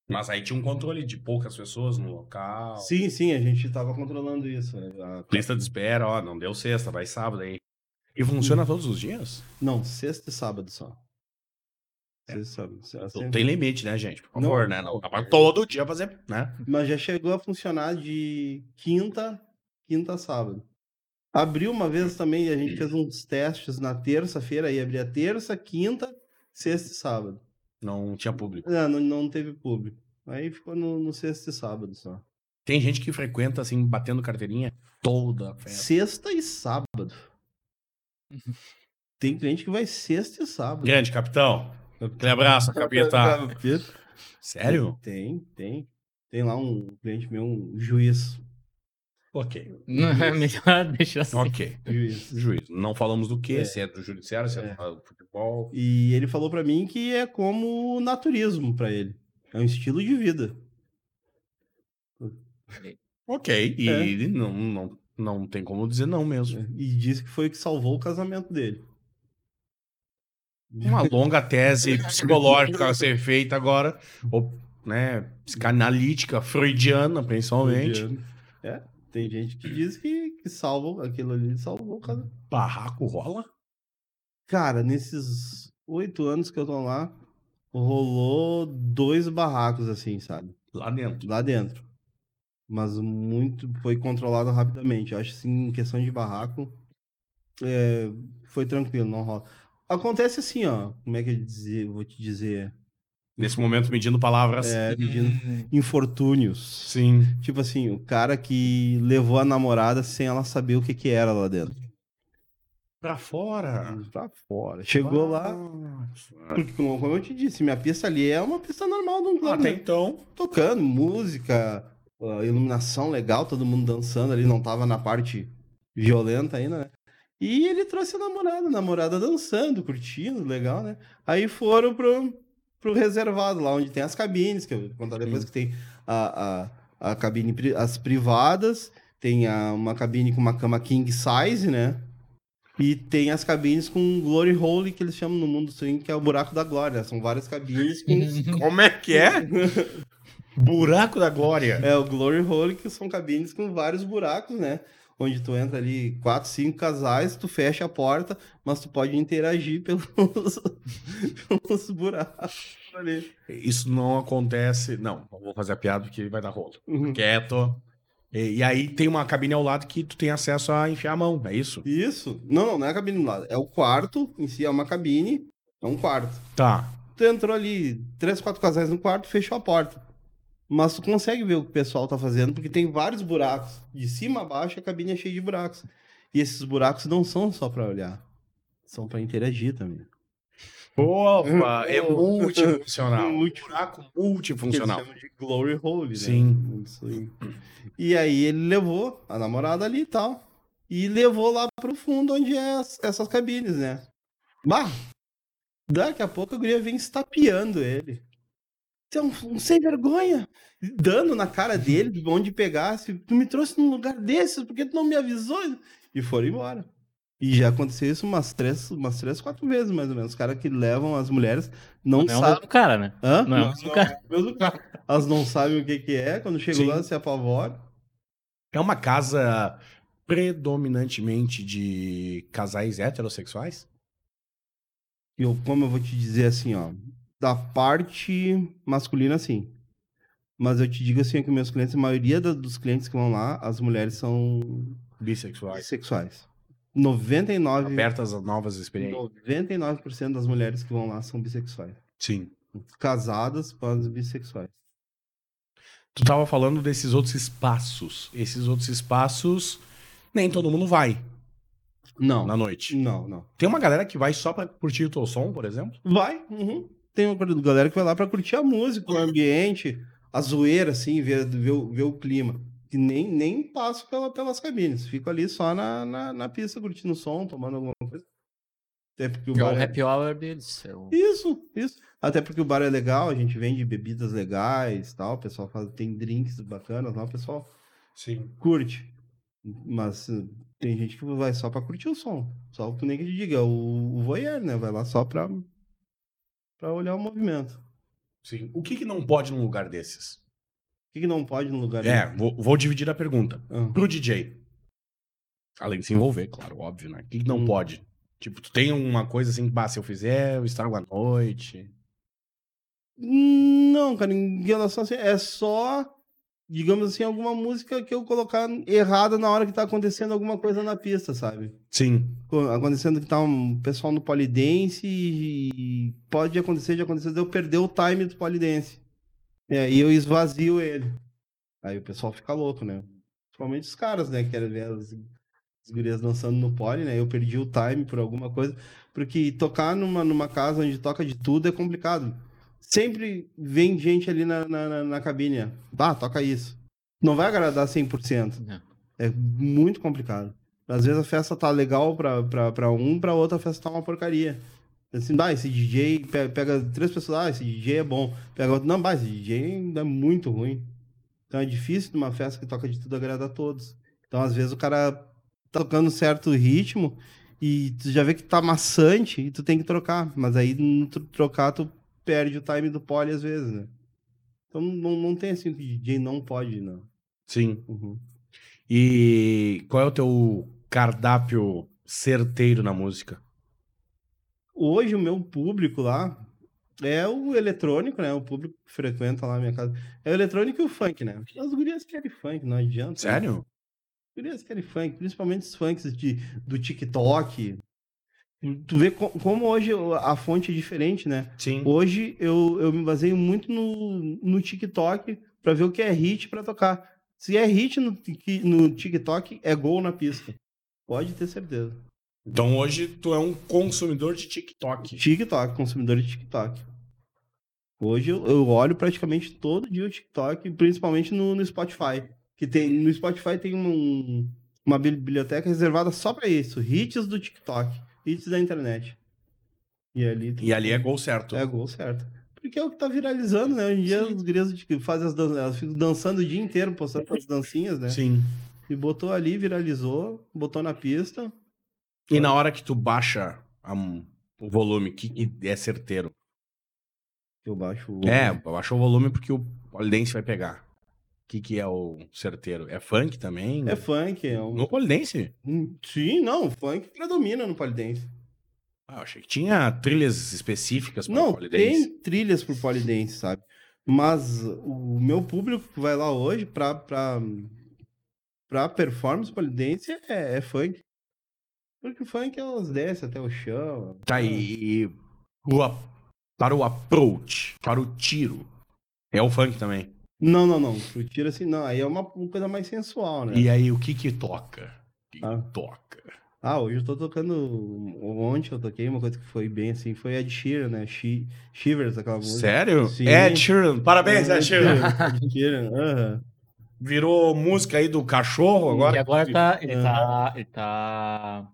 Mas aí tinha um controle de poucas pessoas no local. Sim, sim, a gente tava controlando isso. né? A- Lista de espera, ó, não deu sexta, vai sábado aí. E funciona todos os dias? Não, sexta e sábado só. É. Sexta e sábado. Só Não sempre- tem limite, né, gente? Por Não. favor, né? Não pra todo dia fazer, né? Mas já chegou a funcionar de quinta, quinta a sábado. Abriu uma vez também, a gente fez uns testes na terça-feira, aí abria terça, quinta, sexta e sábado. Não tinha público. Não, não, não teve público. Aí ficou no, no sexta e sábado só. Tem gente que frequenta, assim, batendo carteirinha toda a festa. Sexta e sábado. Tem cliente que vai sexta e sábado. Grande, capitão. Aquele abraço, capitão. Sério? Tem, tem. Tem lá um cliente meu, um juiz. Ok. não é melhor deixar assim. Ok. Juiz. Juiz. Não falamos do que, É. se é do judiciário, se é, É. do futebol. E ele falou pra mim que é como naturismo pra ele. É um estilo de vida. Ok. E É. não, não, não tem como dizer não mesmo. E disse que foi o que salvou o casamento dele. Uma longa tese psicológica a ser feita agora. Ô, né, psicanalítica, freudiana, principalmente. É, tem gente que diz que, que salva aquilo ali, salvou o cara. Barraco rola? Cara, nesses oito anos que eu tô lá, rolou dois barracos, assim, sabe? Lá dentro. Lá dentro. Mas muito foi controlado rapidamente. Eu acho assim, em questão de barraco, é, foi tranquilo, não rola. Acontece assim, ó. Como é que eu dizer, vou te dizer? Nesse momento, medindo palavras. É, pedindo infortúnios. Sim. Tipo assim, o cara que levou a namorada sem ela saber o que que era lá dentro. Pra fora. Pra fora. Chegou lá. Nossa. Porque, como como eu te disse, minha pista ali é uma pista normal de um clube. Até né? então. Tocando música, a iluminação legal, todo mundo dançando ali, não tava na parte violenta ainda, né? E ele trouxe a namorada, a namorada dançando, curtindo, legal, né? Aí foram pro, pro reservado, lá onde tem as cabines, que eu vou contar depois Sim. que tem a, a, a cabine, as privadas, tem a, uma cabine com uma cama king size, né? E tem as cabines com glory hole, que eles chamam no mundo swing, que é o buraco da glória. São várias cabines com Como é que é? Buraco da Glória. É, o Glory Hole, que são cabines com vários buracos, né? Onde tu entra ali quatro, cinco casais, tu fecha a porta, mas tu pode interagir pelos, pelos buracos ali. Isso não acontece. Não, não vou fazer a piada porque vai dar rolo. Uhum. Quieto. E, e aí tem uma cabine ao lado que tu tem acesso a enfiar a mão, é isso? Isso. Não, não, não é a cabine do lado. É o quarto, em si é uma cabine, é um quarto. Tá. Tu entrou ali, três, quatro casais no quarto, fechou a porta. Mas tu consegue ver o que o pessoal tá fazendo, porque tem vários buracos. De cima a baixo, a cabine é cheia de buracos. E esses buracos não são só pra olhar. São pra interagir também. Opa, é multifuncional. Multi- Buraco que eles multifuncional. de glory hole, né? Sim. Isso aí. E aí ele levou a namorada ali e tal. E levou lá pro fundo onde é as- essas cabines, né? Bah! Daqui a pouco a guria vem estapeando ele. Você é um, um sem vergonha. Dando na cara dele, de onde pegasse. Tu me trouxe num lugar desses, porque tu não me avisou? E foram embora. E já aconteceu isso umas três, umas três, quatro vezes, mais ou menos. Os caras que levam as mulheres não, Não é o sabem. mesmo cara, né? Hã? Não é o mesmo cara. Mesmo cara. Elas não sabem o que, que é, quando chegam Sim. lá se apavoram. É uma casa predominantemente de casais heterossexuais? Eu, como eu vou te dizer assim, ó, da parte masculina, sim. Mas eu te digo assim, que meus clientes, a maioria da- dos clientes que vão lá, as mulheres são Bissexuais. bissexuais. 99, Abertas a novas experiências. 99% das mulheres que vão lá são bissexuais. Sim. Casadas, mas bissexuais. Tu tava falando desses outros espaços. Esses outros espaços, nem todo mundo vai Não, na noite. não, não. Tem uma galera que vai só pra curtir o teu som, por exemplo? Vai, uhum. Tem uma galera que vai lá pra curtir a música, o ambiente, a zoeira, assim, ver, ver, o- ver o clima. Que nem, nem passo pela, pelas cabines. Fico ali só na, na, na pista, curtindo o som, tomando alguma coisa. Até porque o É o bar é... happy hour deles. É o... Isso, isso. Até porque o bar é legal, a gente vende bebidas legais tal. O pessoal faz, tem drinks bacanas lá, o pessoal Sim. curte. Mas eh, tem gente que vai só pra curtir o som. Só o que nem que te diga, o, o voyeur, né? Vai lá só pra, pra olhar o movimento. Sim. O que, que não pode num lugar desses? O que, que não pode no lugar É, desse? vou, vou dividir a pergunta. Ah. Pro DJ. Além de se envolver, claro, óbvio, né? O que, que não Hum. pode? Tipo, tu tem uma coisa assim, bah, se eu fizer, eu estrago a noite. Não, cara, em relação assim, é só, digamos assim, alguma música que eu colocar errada na hora que tá acontecendo alguma coisa na pista, sabe? Sim. Co- Acontecendo que tá um pessoal no polidense e pode acontecer de acontecer de eu perder o time do polidense. E aí eu esvazio ele. Aí o pessoal fica louco, né? Principalmente os caras, né? Que querem ver as, as gurias dançando no pole, né? Eu perdi o time por alguma coisa. Porque tocar numa, numa casa onde toca de tudo é complicado. Sempre vem gente ali na, na, na- cabine. Ah, toca isso. Não vai agradar 100%. Não. É muito complicado. Às vezes a festa tá legal pra, pra, pra um, pra outra a festa tá uma porcaria. Assim, ah, esse DJ pe- pega, três pessoas, ah, esse DJ é bom. Pega outro, não, bah, esse DJ é muito ruim. Então é difícil numa festa que toca de tudo agradar a todos. Então, às vezes, o cara tá tocando certo ritmo e tu já vê que tá maçante e tu tem que trocar. Mas aí, no tro- trocar, tu perde o time do pole às vezes, né? Então não, não tem assim que DJ não pode, não. Sim. Uhum. E qual é o teu cardápio certeiro na música? Hoje o meu público lá é o eletrônico, né? O público que frequenta lá a minha casa. É o eletrônico e o funk, né? As gurias querem funk, não adianta. né? Sério? As gurias querem funk, principalmente os funks de, do TikTok. Tu vê co- como hoje a fonte é diferente, né? Sim. Hoje eu, eu me baseio muito no, no TikTok pra ver o que é hit pra tocar. Se é hit no, no TikTok, é gol na pista. Pode ter certeza. Então hoje tu é um consumidor de TikTok. TikTok, consumidor de TikTok. Hoje eu, eu olho praticamente todo dia o TikTok, principalmente no, no Spotify. Que tem, no Spotify tem um- uma biblioteca reservada só pra isso. Hits do TikTok. Hits da internet. E ali, E ali é gol certo. é gol certo. Porque é o que tá viralizando, né? Hoje em dia os gurias que fazem as danças, elas ficam dançando o dia inteiro, postando as dancinhas, né? Sim. E botou ali, viralizou, botou na pista. E na hora que tu baixa a- o volume, que é certeiro? Eu baixo o. É, baixa o volume porque o polidense vai pegar. O que, que é o certeiro? É funk também? É funk, é um. No polidense? Hum, Sim, não, o funk predomina no polidense. Ah, eu achei que tinha trilhas específicas para Não, polidense. tem trilhas pro polidense, sabe? Mas o meu público que vai lá hoje pra, pra, pra performance polidense é, é funk. Porque o funk elas descem até o chão. Tá, e, e o para o approach, para o tiro, é o funk também. Não, não, não. Pro tiro assim, não. Aí é uma, coisa mais sensual, né? E aí, o que que toca? O que que Ah. toca? Ah, hoje eu tô tocando. Ontem eu toquei uma coisa que foi bem assim, foi Ed Sheeran, né? She, Shivers, aquela música. Sério? Sim. Ed Sheeran. Parabéns, Ed Sheeran. Ed Sheeran, aham. Virou música aí do cachorro agora. E agora tá, ele, tá, ele tá.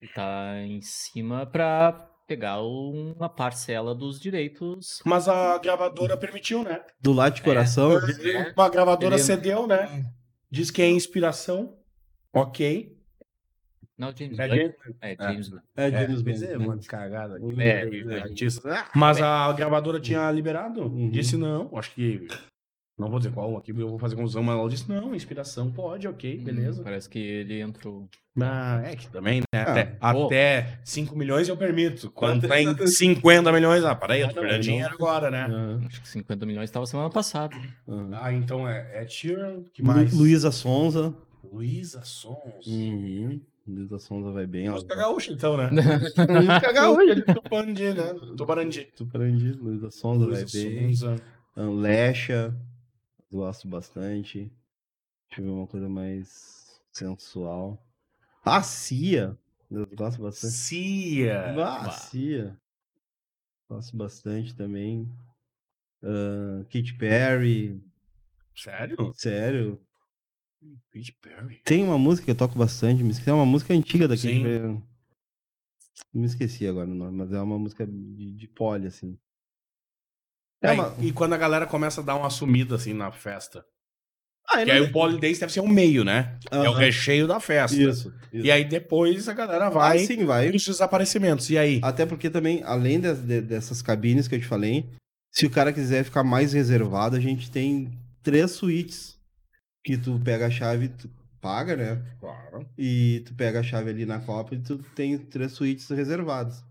Ele tá em cima pra pegar uma parcela dos direitos. Mas a gravadora permitiu, né? Do lado de coração. Uma gravadora Ele- cedeu, né? Diz que é inspiração. Ok. Não, James É Blunt. James- É, James Blunt. É, James Bond. é uma cagada. aqui. É, É, é. artista. Mas a gravadora tinha liberado. Uhum. Disse não. Acho que. Não vou dizer qual aqui, eu vou fazer confusão, mas ela disse não, inspiração pode, ok, beleza. Parece que ele entrou. Ah, é que também, né? Ah, até, pô. até 5 milhões eu permito. Quando tem 50 milhões, ah, peraí, eu tô Ah, perdendo não. dinheiro agora, né? Aham, Acho que 50 milhões estava semana passada. aham. Ah, então é, é Sheeran, que Lu- mais? Luísa Sonza. Luísa Sons. Uhum. Luísa Sonza vai bem. Música gaúcha, então, né? Música gaúcha. Tuparandi, né? Tuparandi. Tuparandi, Luísa Sonza vai Luísa bem. Sonza. Ah, Lecha. Gosto bastante. Deixa eu ver uma coisa mais sensual. A Cia. Eu gosto bastante. Cia. Ah, Cia. Gosto bastante também. Ah, Katy Perry. Sério? Sério. Katy Perry. Tem uma música que eu toco bastante, me esqueci. É uma música antiga da Katy. Perry. Me esqueci agora o nome, mas é uma música de, de pole, assim. É É, uma- E quando a galera começa a dar uma sumida assim na festa. Ah, Que aí o polidense deve ser o meio, né? É o recheio da festa. Isso. isso. E aí depois a galera Vai, vai sim, vai. os desaparecimentos. E aí? Até porque também, além de- de- dessas cabines que eu te falei, se o cara quiser ficar mais reservado, a gente tem três suítes que tu pega a chave, tu paga, né? Claro. E tu pega a chave ali na Copa e tu tem três suítes reservadas.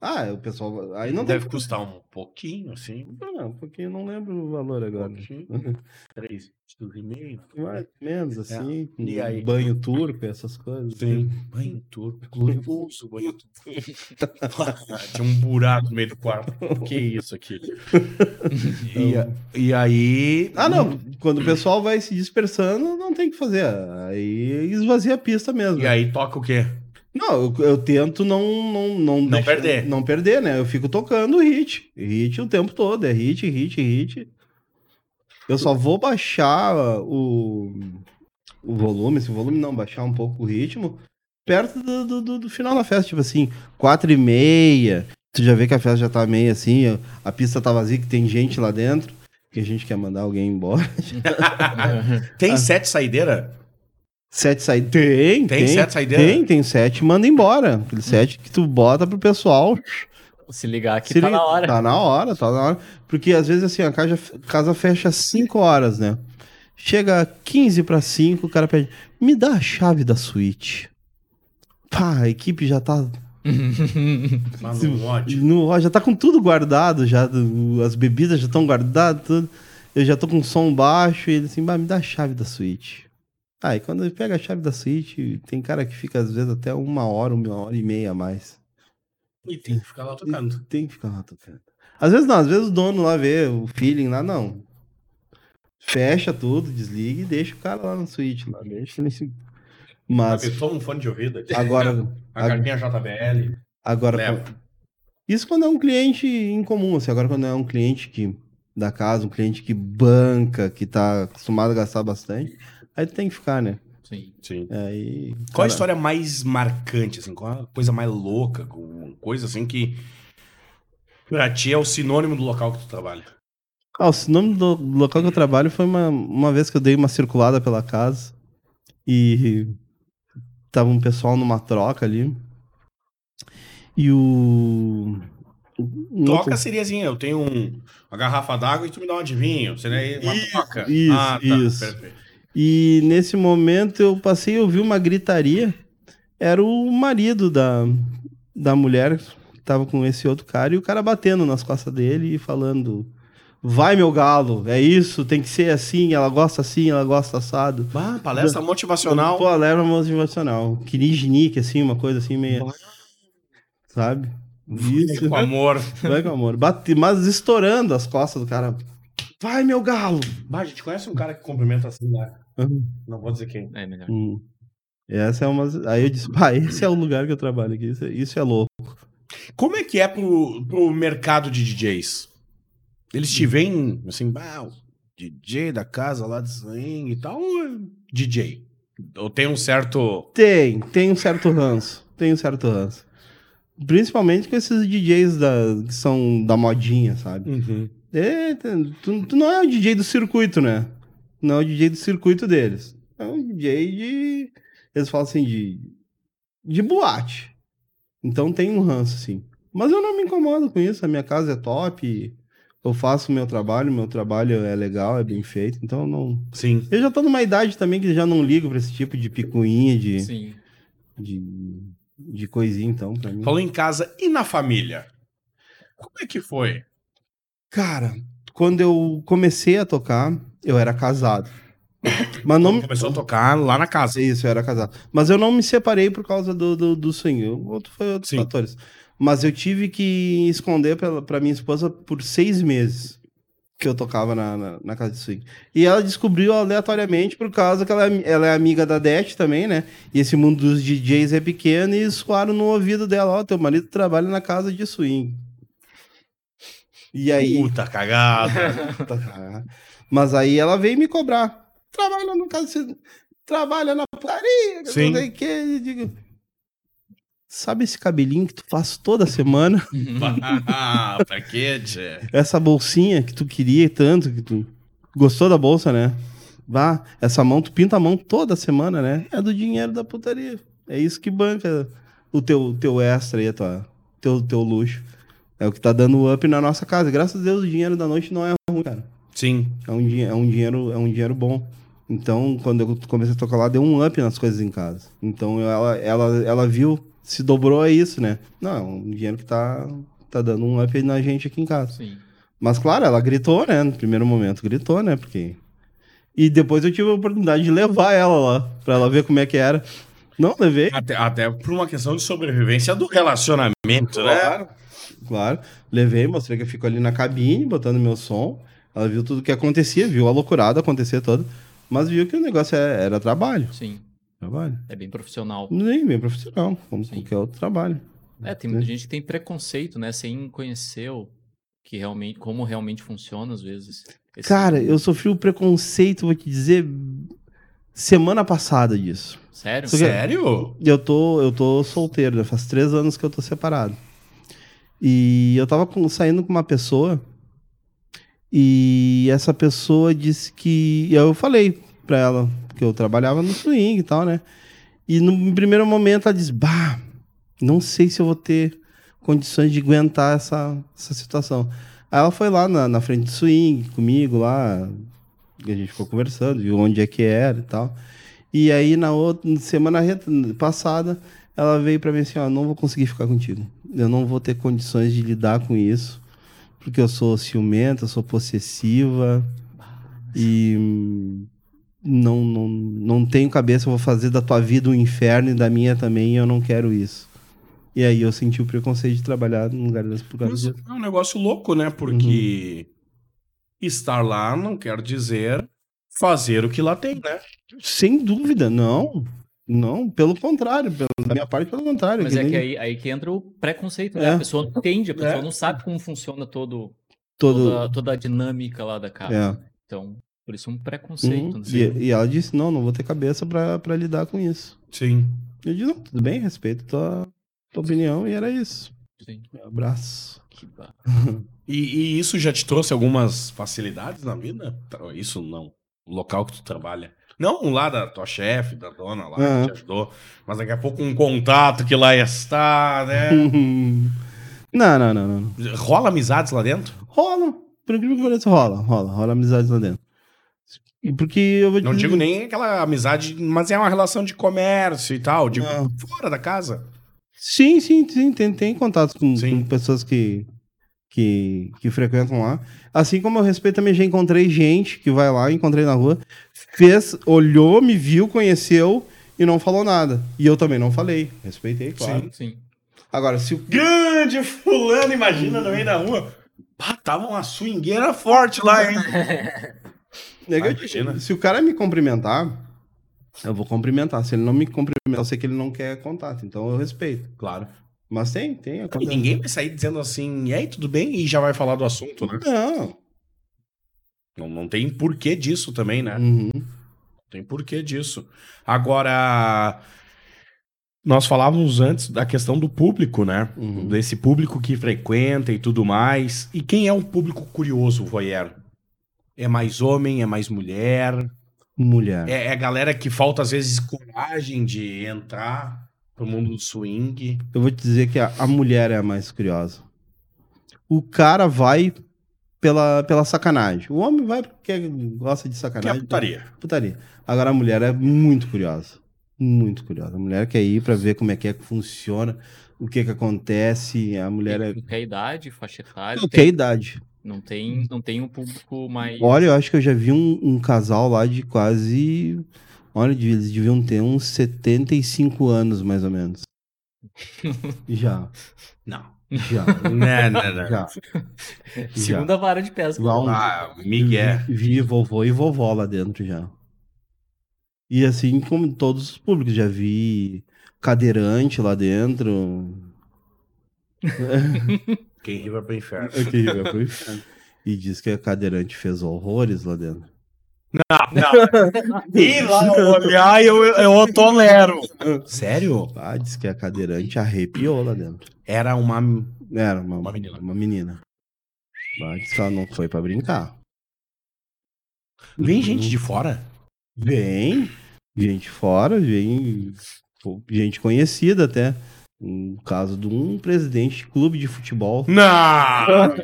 Ah, o pessoal. Aí não Deve tem. custar um pouquinho, assim. Não, porque eu não lembro o valor agora. Um pouquinho. Três, e meio. Mais ou menos assim. É. E aí? Banho turco, essas coisas. Sim. Banho turco. Glorioso banho turco. Tinha um buraco no meio do quarto. Que isso aqui? E, a- e aí. Ah, não. Quando o pessoal vai se dispersando, não tem o que fazer. Aí esvazia a pista mesmo. E aí toca o quê? Não, eu, eu tento não não não, Não perder. Não perder, né? Eu fico tocando hit. Hit o tempo todo. É hit, hit, hit. Eu só vou baixar o, o volume, se o volume não baixar um pouco o ritmo, perto do, do, do- do final da festa. Tipo assim, quatro e meia. Tu já vê que a festa já tá meio assim, a pista tá vazia, que tem gente lá dentro. Que a gente quer mandar alguém embora. Tem sete saideira? Sete saídas. Tem, Tem sete saideiras? Tem, tem sete, manda embora. Aquele sete que tu bota pro pessoal Se ligar aqui, Se tá liga- na hora. Tá na hora, tá na hora. Porque às vezes assim, a casa, casa fecha às 5 horas, né? Chega 15 para 5, o cara pede, me dá a chave da suíte. Pá, a equipe já tá. Mas no ódio. No, já tá com tudo guardado, já. As bebidas já estão guardadas, tudo. Eu já tô com som baixo e ele assim, me dá a chave da suíte. Aí quando ele pega a chave da suíte, tem cara que fica às vezes até uma hora, uma hora e meia a mais. E tem que ficar lá tocando. Tem que ficar lá tocando. Às vezes não, às vezes o dono lá vê o feeling lá, não. Fecha tudo, desliga e deixa o cara lá na suíte. Lá, deixa ele se... Mas toma um fone de ouvido aqui. agora. A cartinha JBL. agora Leva. Isso quando é um cliente incomum, assim. Agora quando é um cliente que da casa, um cliente que banca, que tá acostumado a gastar bastante, aí tu tem que ficar, né? Sim. Sim. Aí, Qual a história mais marcante, assim? Qual a coisa mais louca? com- Coisa assim que pra ti é o sinônimo do local que tu trabalha. Ah, o nome do local que eu trabalho foi uma, uma vez que eu dei uma circulada pela casa e tava um pessoal numa troca ali. E o. um Troca outro- seria assim, eu tenho um- uma garrafa d'água e tu me dá um de vinho. Seria uma Isso, troca. isso, ah, tá. isso. Perfeito. E nesse momento eu passei e ouvi uma gritaria. Era o marido da, da mulher que tava com esse outro cara e o cara batendo nas costas dele e falando: Vai, meu galo, é isso, tem que ser assim, ela gosta assim, ela gosta assado. Ah, palestra motivacional. Pô, leva motivacional. Kirignik, assim, uma coisa assim meio. Sabe? Isso. Com amor. Vai com amor. Bate, mas estourando as costas do cara. Vai, meu galo! Bah, a gente conhece um cara que cumprimenta assim, né? Uhum. Não vou dizer quem. É melhor. Hum. Essa é uma. Aí eu disse, pá, esse é o lugar que eu trabalho aqui. Isso é, isso é louco. Como é que é pro, pro mercado de DJs? Eles te veem, assim, ah, o DJ da casa lá de swing e tal, ou é DJ? Ou tem um certo... Tem, tem um certo ranço. Tem um certo ranço. Principalmente com esses DJs da, que são da modinha, sabe? É, tu, tu não é o DJ do circuito, né? Não é o DJ do circuito deles. É um DJ de. Eles falam assim, de. de boate. Então tem um ranço, assim. Mas eu não me incomodo com isso. A minha casa é top. Eu faço o meu trabalho, meu trabalho é legal, é bem feito. Então eu não. Sim. Eu já tô numa idade também que já não ligo pra esse tipo de picuinha, de, Sim. de, de coisinha, então, pra mim. Falou em casa e na família? Como é que foi? Cara, quando eu comecei a tocar, eu era casado. Mas não. Começou a tocar lá na casa. Isso, eu era casado. Mas eu não me separei por causa do, do, do swing. Outro foi outros Sim. fatores. Mas eu tive que esconder pra, pra minha esposa por seis meses que eu tocava na, na, na casa de swing. E ela descobriu aleatoriamente por causa que ela, é- ela é amiga da Det também, né? E esse mundo dos DJs é pequeno e soaram no ouvido dela: Ó, teu marido trabalha na casa de swing. E aí. Puta cagada. Tá. Mas aí ela veio me cobrar. Trabalha no caso, trabalha na putaria, Sim. não sei o que. Digo, Sabe esse cabelinho que tu faz toda semana? ah, pra quê, tchê? Essa bolsinha que tu queria tanto, que tu gostou da bolsa, né? Vá, essa mão, tu pinta a mão toda semana, né? É do dinheiro da putaria. É isso que banca o teu, teu extra aí, a tua, teu, teu luxo. É o que tá dando up na nossa casa. Graças a Deus o dinheiro da noite não é ruim, cara. Sim. É um, é um dinheiro, é um dinheiro bom. Então, quando eu comecei a tocar lá, deu um up nas coisas em casa. Então, ela, ela, ela viu, se dobrou a isso, né? Não, é um dinheiro que tá, tá dando um up na gente aqui em casa. Sim. Mas, claro, ela gritou, né? No primeiro momento, gritou, né? Porque... E depois eu tive a oportunidade de levar ela lá, pra ela ver como é que era. Não, levei. Até, até por uma questão de sobrevivência do relacionamento, né? Claro, claro. Levei, mostrei que eu fico ali na cabine, botando meu som. Ela viu tudo que acontecia, viu a loucurada acontecer toda. Mas viu que o negócio é- era trabalho. Sim. Trabalho. É bem profissional. Nem bem profissional, como Sim. qualquer outro trabalho. É, tem muita gente que tem preconceito, né? Sem conhecer o que realmente, como realmente funciona às vezes. Esse- Cara, eu sofri o preconceito, vou te dizer, semana passada disso. Sério? Isso que- Sério? Eu tô, eu tô solteiro, né? faz três anos que eu tô separado. E eu tava com- saindo com uma pessoa e essa pessoa disse que. Eu falei pra ela que eu trabalhava no swing e tal, né? E no primeiro momento ela disse: Bah, não sei se eu vou ter condições de aguentar essa, essa situação. Aí ela foi lá na, na frente do swing comigo lá, a gente ficou conversando, viu onde é que era e tal. E aí na outra semana passada, ela veio pra mim assim, ó, não vou conseguir ficar contigo. Eu não vou ter condições de lidar com isso, porque eu sou ciumenta, eu sou possessiva e não, não, não tenho cabeça, eu vou fazer da tua vida um inferno e da minha também, e eu não quero isso. E aí eu senti o preconceito de trabalhar num lugar desse por causa disso. é um negócio louco, né? Porque estar lá não quer dizer fazer o que lá tem, né? Sem dúvida, não. Não, pelo contrário, pelo- da minha parte, pelo contrário. Mas é nem que aí, aí que entra o preconceito, né? É. A pessoa não entende, a pessoa É. não sabe como funciona todo, todo. toda, toda a dinâmica lá da casa. É. Então, por isso um preconceito. Uhum. né? E, e ela disse: não, não vou ter cabeça pra, pra lidar com isso. Sim. Eu disse: não, tudo bem, respeito tua, tua opinião, e era isso. Sim. Abraço. Que E, e isso já te trouxe algumas facilidades na vida? Isso não. O local que tu trabalha. Não lá da tua chefe, da dona lá, Aham. que te ajudou. Mas daqui a pouco um contato que lá está, né? não, não, não, não. Rola amizades lá dentro? Rola. Por incrível que pareça, rola, rola. Rola amizades lá dentro. E Porque eu vou Não dizer- digo nem aquela amizade, mas é uma relação de comércio e tal. Digo, Não. fora da casa. Sim, sim, sim. Tem, tem contatos com, com pessoas que, que, que frequentam lá. Assim como eu respeito também, já encontrei gente que vai lá, encontrei na rua, fez, olhou, me viu, conheceu e não falou nada. E eu também não falei. Respeitei, claro. Sim. Sim. Agora, se o. Grande fulano, imagina no meio da rua. Pá, tava uma swingueira forte lá, hein? Ah, imagina. se o cara me cumprimentar, eu vou cumprimentar. Se ele não me cumprimentar, eu sei que ele não quer contato. Então eu respeito. Claro. Mas tem, tem. E acontece. ninguém vai sair dizendo assim, e aí, tudo bem? E já vai falar do assunto, né? Não. Não, não tem porquê disso também, né? Uhum. Não tem porquê disso. Agora, nós falávamos antes da questão do público, né? Uhum. Desse público que frequenta e tudo mais. E quem é um público curioso, voyeur? É mais homem, é mais mulher? Mulher. É, é a galera que falta, às vezes, coragem de entrar pro mundo do swing? Eu vou te dizer que a, a mulher é a mais curiosa. O cara vai pela, pela sacanagem. O homem vai porque gosta de Que é sacanagem. putaria. Putaria. Agora a mulher é muito curiosa. Muito curiosa. A mulher quer ir pra ver como é que é que funciona, o que que acontece. A mulher é. Qualquer idade, faixa etária, Qualquer idade. não, tem, não tem um público mais. Olha, eu acho que eu já vi um, um casal lá de quase. Olha, eles deviam ter uns 75 anos, mais ou menos. já, Não. Já, Não, não, não. já. Segunda vara de pesca. Vão- Ah, Miguel. Vi, vi vovô e vovó lá dentro já. E assim como todos os públicos, já vi cadeirante lá dentro. Quem ri vai pro inferno. Vai pro inferno. E diz que a cadeirante fez horrores lá dentro. E lá olhar eu, eu tolero. Sério? Ah, diz que a cadeirante arrepiou lá dentro. Era uma. Era uma, Uma menina. Uma menina. Ah, diz que ela não foi pra brincar. Vem gente de fora? Vem gente fora, vem gente conhecida até. Um caso de um presidente de clube de futebol. Não!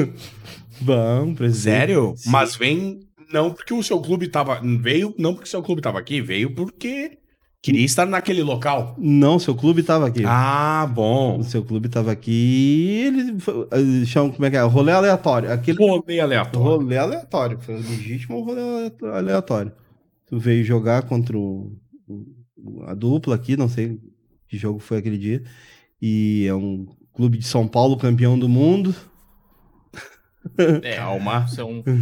Bom, presidente. Sério? Sim. Mas vem não porque o seu clube tava. Veio não porque o seu clube tava aqui, veio porque queria estar naquele local. Não, seu clube tava aqui. Ah, O bom. seu clube tava aqui. Ele foi- eles chamam como é que é? Rolê aleatório. Aquele Rolê aleatório. rolê aleatório. Foi legítimo rolê ale- aleatório. Tu veio jogar contra o- o- a dupla aqui, não sei que jogo foi aquele dia. E é um clube de São Paulo campeão do mundo. É, Calma. São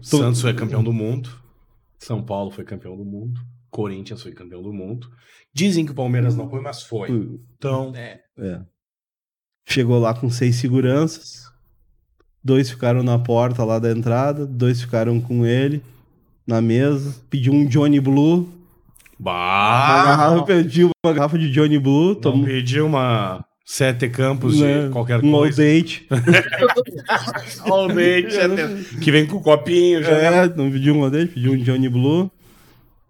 Santos foi campeão do mundo. São Paulo foi campeão do mundo. Corinthians foi campeão do mundo. Dizem que o Palmeiras não foi, mas foi. Então, é, É. Chegou lá com seis seguranças. Dois ficaram na porta lá da entrada, dois ficaram com ele na mesa. Pediu um Johnny Blue. Uma garrafa, bah! pediu uma garrafa de Johnny Blue. Não Tomou pedi uma sete campos né, de qualquer um all coisa. date. All date, que vem com o copinho já. É, não pediu um all date, pediu um Johnny Blue.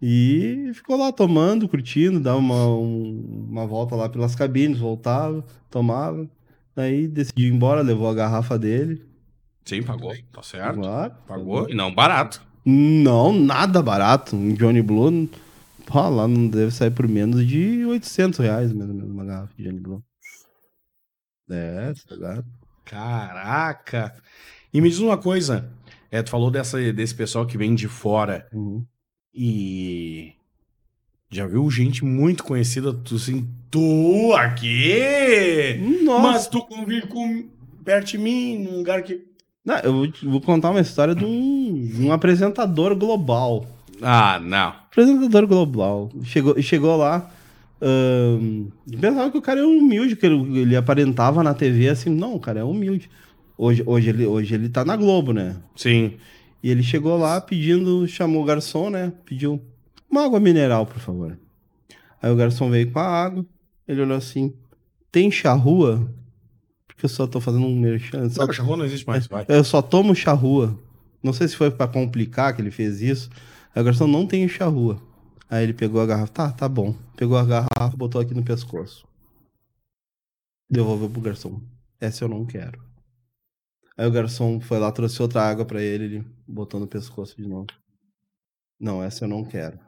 E ficou lá tomando, curtindo, dava uma, um- uma volta lá pelas cabines, voltava, tomava. Daí decidiu ir embora, levou a garrafa dele. Sim, pagou. Tá certo. Claro. Pagou. E não barato. Não, nada barato. Um Johnny Blue, pô, lá não deve sair por menos de 800 reais, mais ou menos, uma garrafa de Johnny Blue. É, tá ligado? Caraca. E me diz uma coisa. É, tu falou dessa, desse pessoal que vem de fora Uhum. e. Já viu gente muito conhecida, tu assim, tu aqui? Nossa! Mas tu convive com perto de mim, num lugar que. Não, eu vou, contar uma história de um, um apresentador global. Ah, não. Apresentador global. Chegou, chegou lá. Pensava que o cara é humilde, que ele, ele aparentava na TV assim. Não, o cara é humilde. Hoje, hoje, ele, hoje ele tá na Globo, né? Sim. E ele chegou lá pedindo, chamou o garçom, né? Pediu uma água mineral, por favor. Aí o garçom veio com a água. Ele olhou assim: tem charrua? Porque eu só tô fazendo um merchan. Só, Não, charrua não existe mais, vai. eu só tomo charrua. Não sei se foi pra complicar que ele fez isso. Aí o garçom não tem charrua. Aí ele pegou a garrafa. Tá, tá bom. Pegou a garrafa, botou aqui no pescoço. Devolveu pro garçom. Essa eu não quero. Aí o garçom foi lá, trouxe outra água pra ele, ele botou no pescoço de novo. Não, essa eu não quero.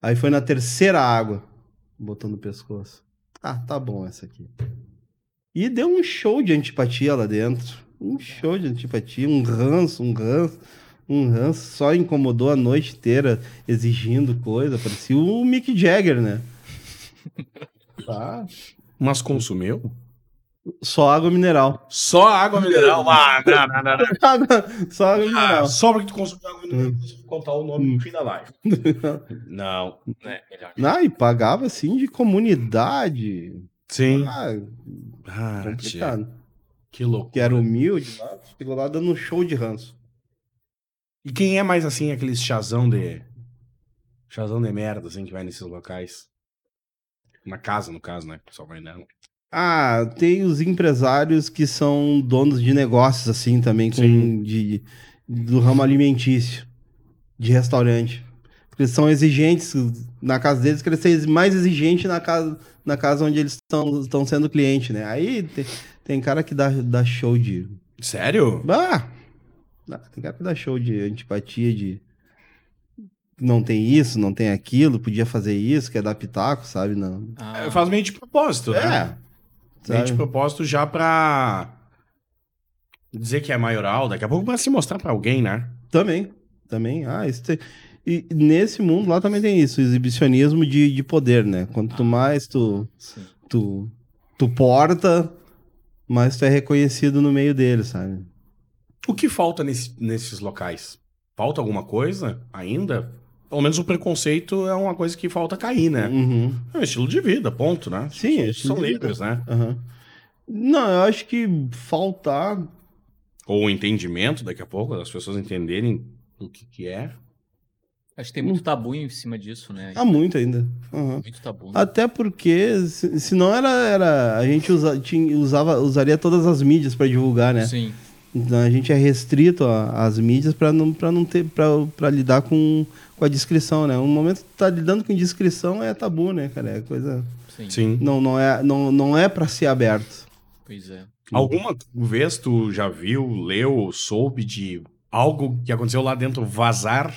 Aí foi na terceira água, botou no pescoço. Ah, tá bom essa aqui. E deu um show de antipatia lá dentro. Um show de antipatia, um ranço, um ranço, um ranço. Só incomodou a noite inteira exigindo coisa. Parecia o Mick Jagger, né? Tá. Mas consumiu? Só água mineral. Só água mineral. Ah, não, não, não, não. Só água Ah, mineral. só porque tu consumiu água mineral, vou contar o nome no fim da live. Não. É, melhor. Ah, e pagava assim de comunidade. Sim. Ah, Ah, complicado. que louco. Que era humilde lá, ficou lá dando um show de ranço. E quem é mais assim, aqueles chazão de. Chazão de merda, assim, que vai nesses locais? Na casa, no caso, né? pessoal vai não. Ah, tem os empresários que são donos de negócios, assim, também, com, de, do ramo alimentício, de restaurante. Porque eles são exigentes na casa deles, que eles são mais exigentes na casa, na casa onde eles estão estão sendo cliente, né? Aí tem, tem cara que dá, dá show de. Sério? Ah! Dá- Tem cara que dá show de antipatia, de. Não tem isso, não tem aquilo, podia fazer isso, quer dar pitaco, sabe? Não. Ah, É, Faz meio de propósito, né? É. Meio de propósito já pra. Dizer que é maioral, daqui a pouco pra se mostrar pra alguém, né? Também, também. Ah, isso tem... E nesse mundo lá também tem isso, exibicionismo de, de poder, né? Quanto mais tu, sim. tu, tu porta, mais tu é reconhecido no meio dele, sabe? O que falta nesse- nesses locais? Falta alguma coisa ainda? Pelo menos o preconceito é uma coisa que falta cair, né? Uhum. É um estilo de vida, ponto, né? Sim, é São estilo de livres, né? Aham. Não, eu acho que faltar. Ou o entendimento, daqui a pouco, as pessoas entenderem o que, que é. Acho que tem muito tabu em cima disso, né? Há muito ainda. Aham. Muito tabu. né? Até porque, se, se não era, era. A gente usa, tinha, usava, usaria todas as mídias para divulgar, né? Sim. Então a gente é restrito às mídias para não, pra não ter para lidar com, com a descrição, né? Um momento que tu tá lidando com descrição é tabu, né, cara? É coisa Sim. Sim. não não é não, não é para ser aberto. Pois é. Alguma vez tu já viu, leu, soube de algo que aconteceu lá dentro vazar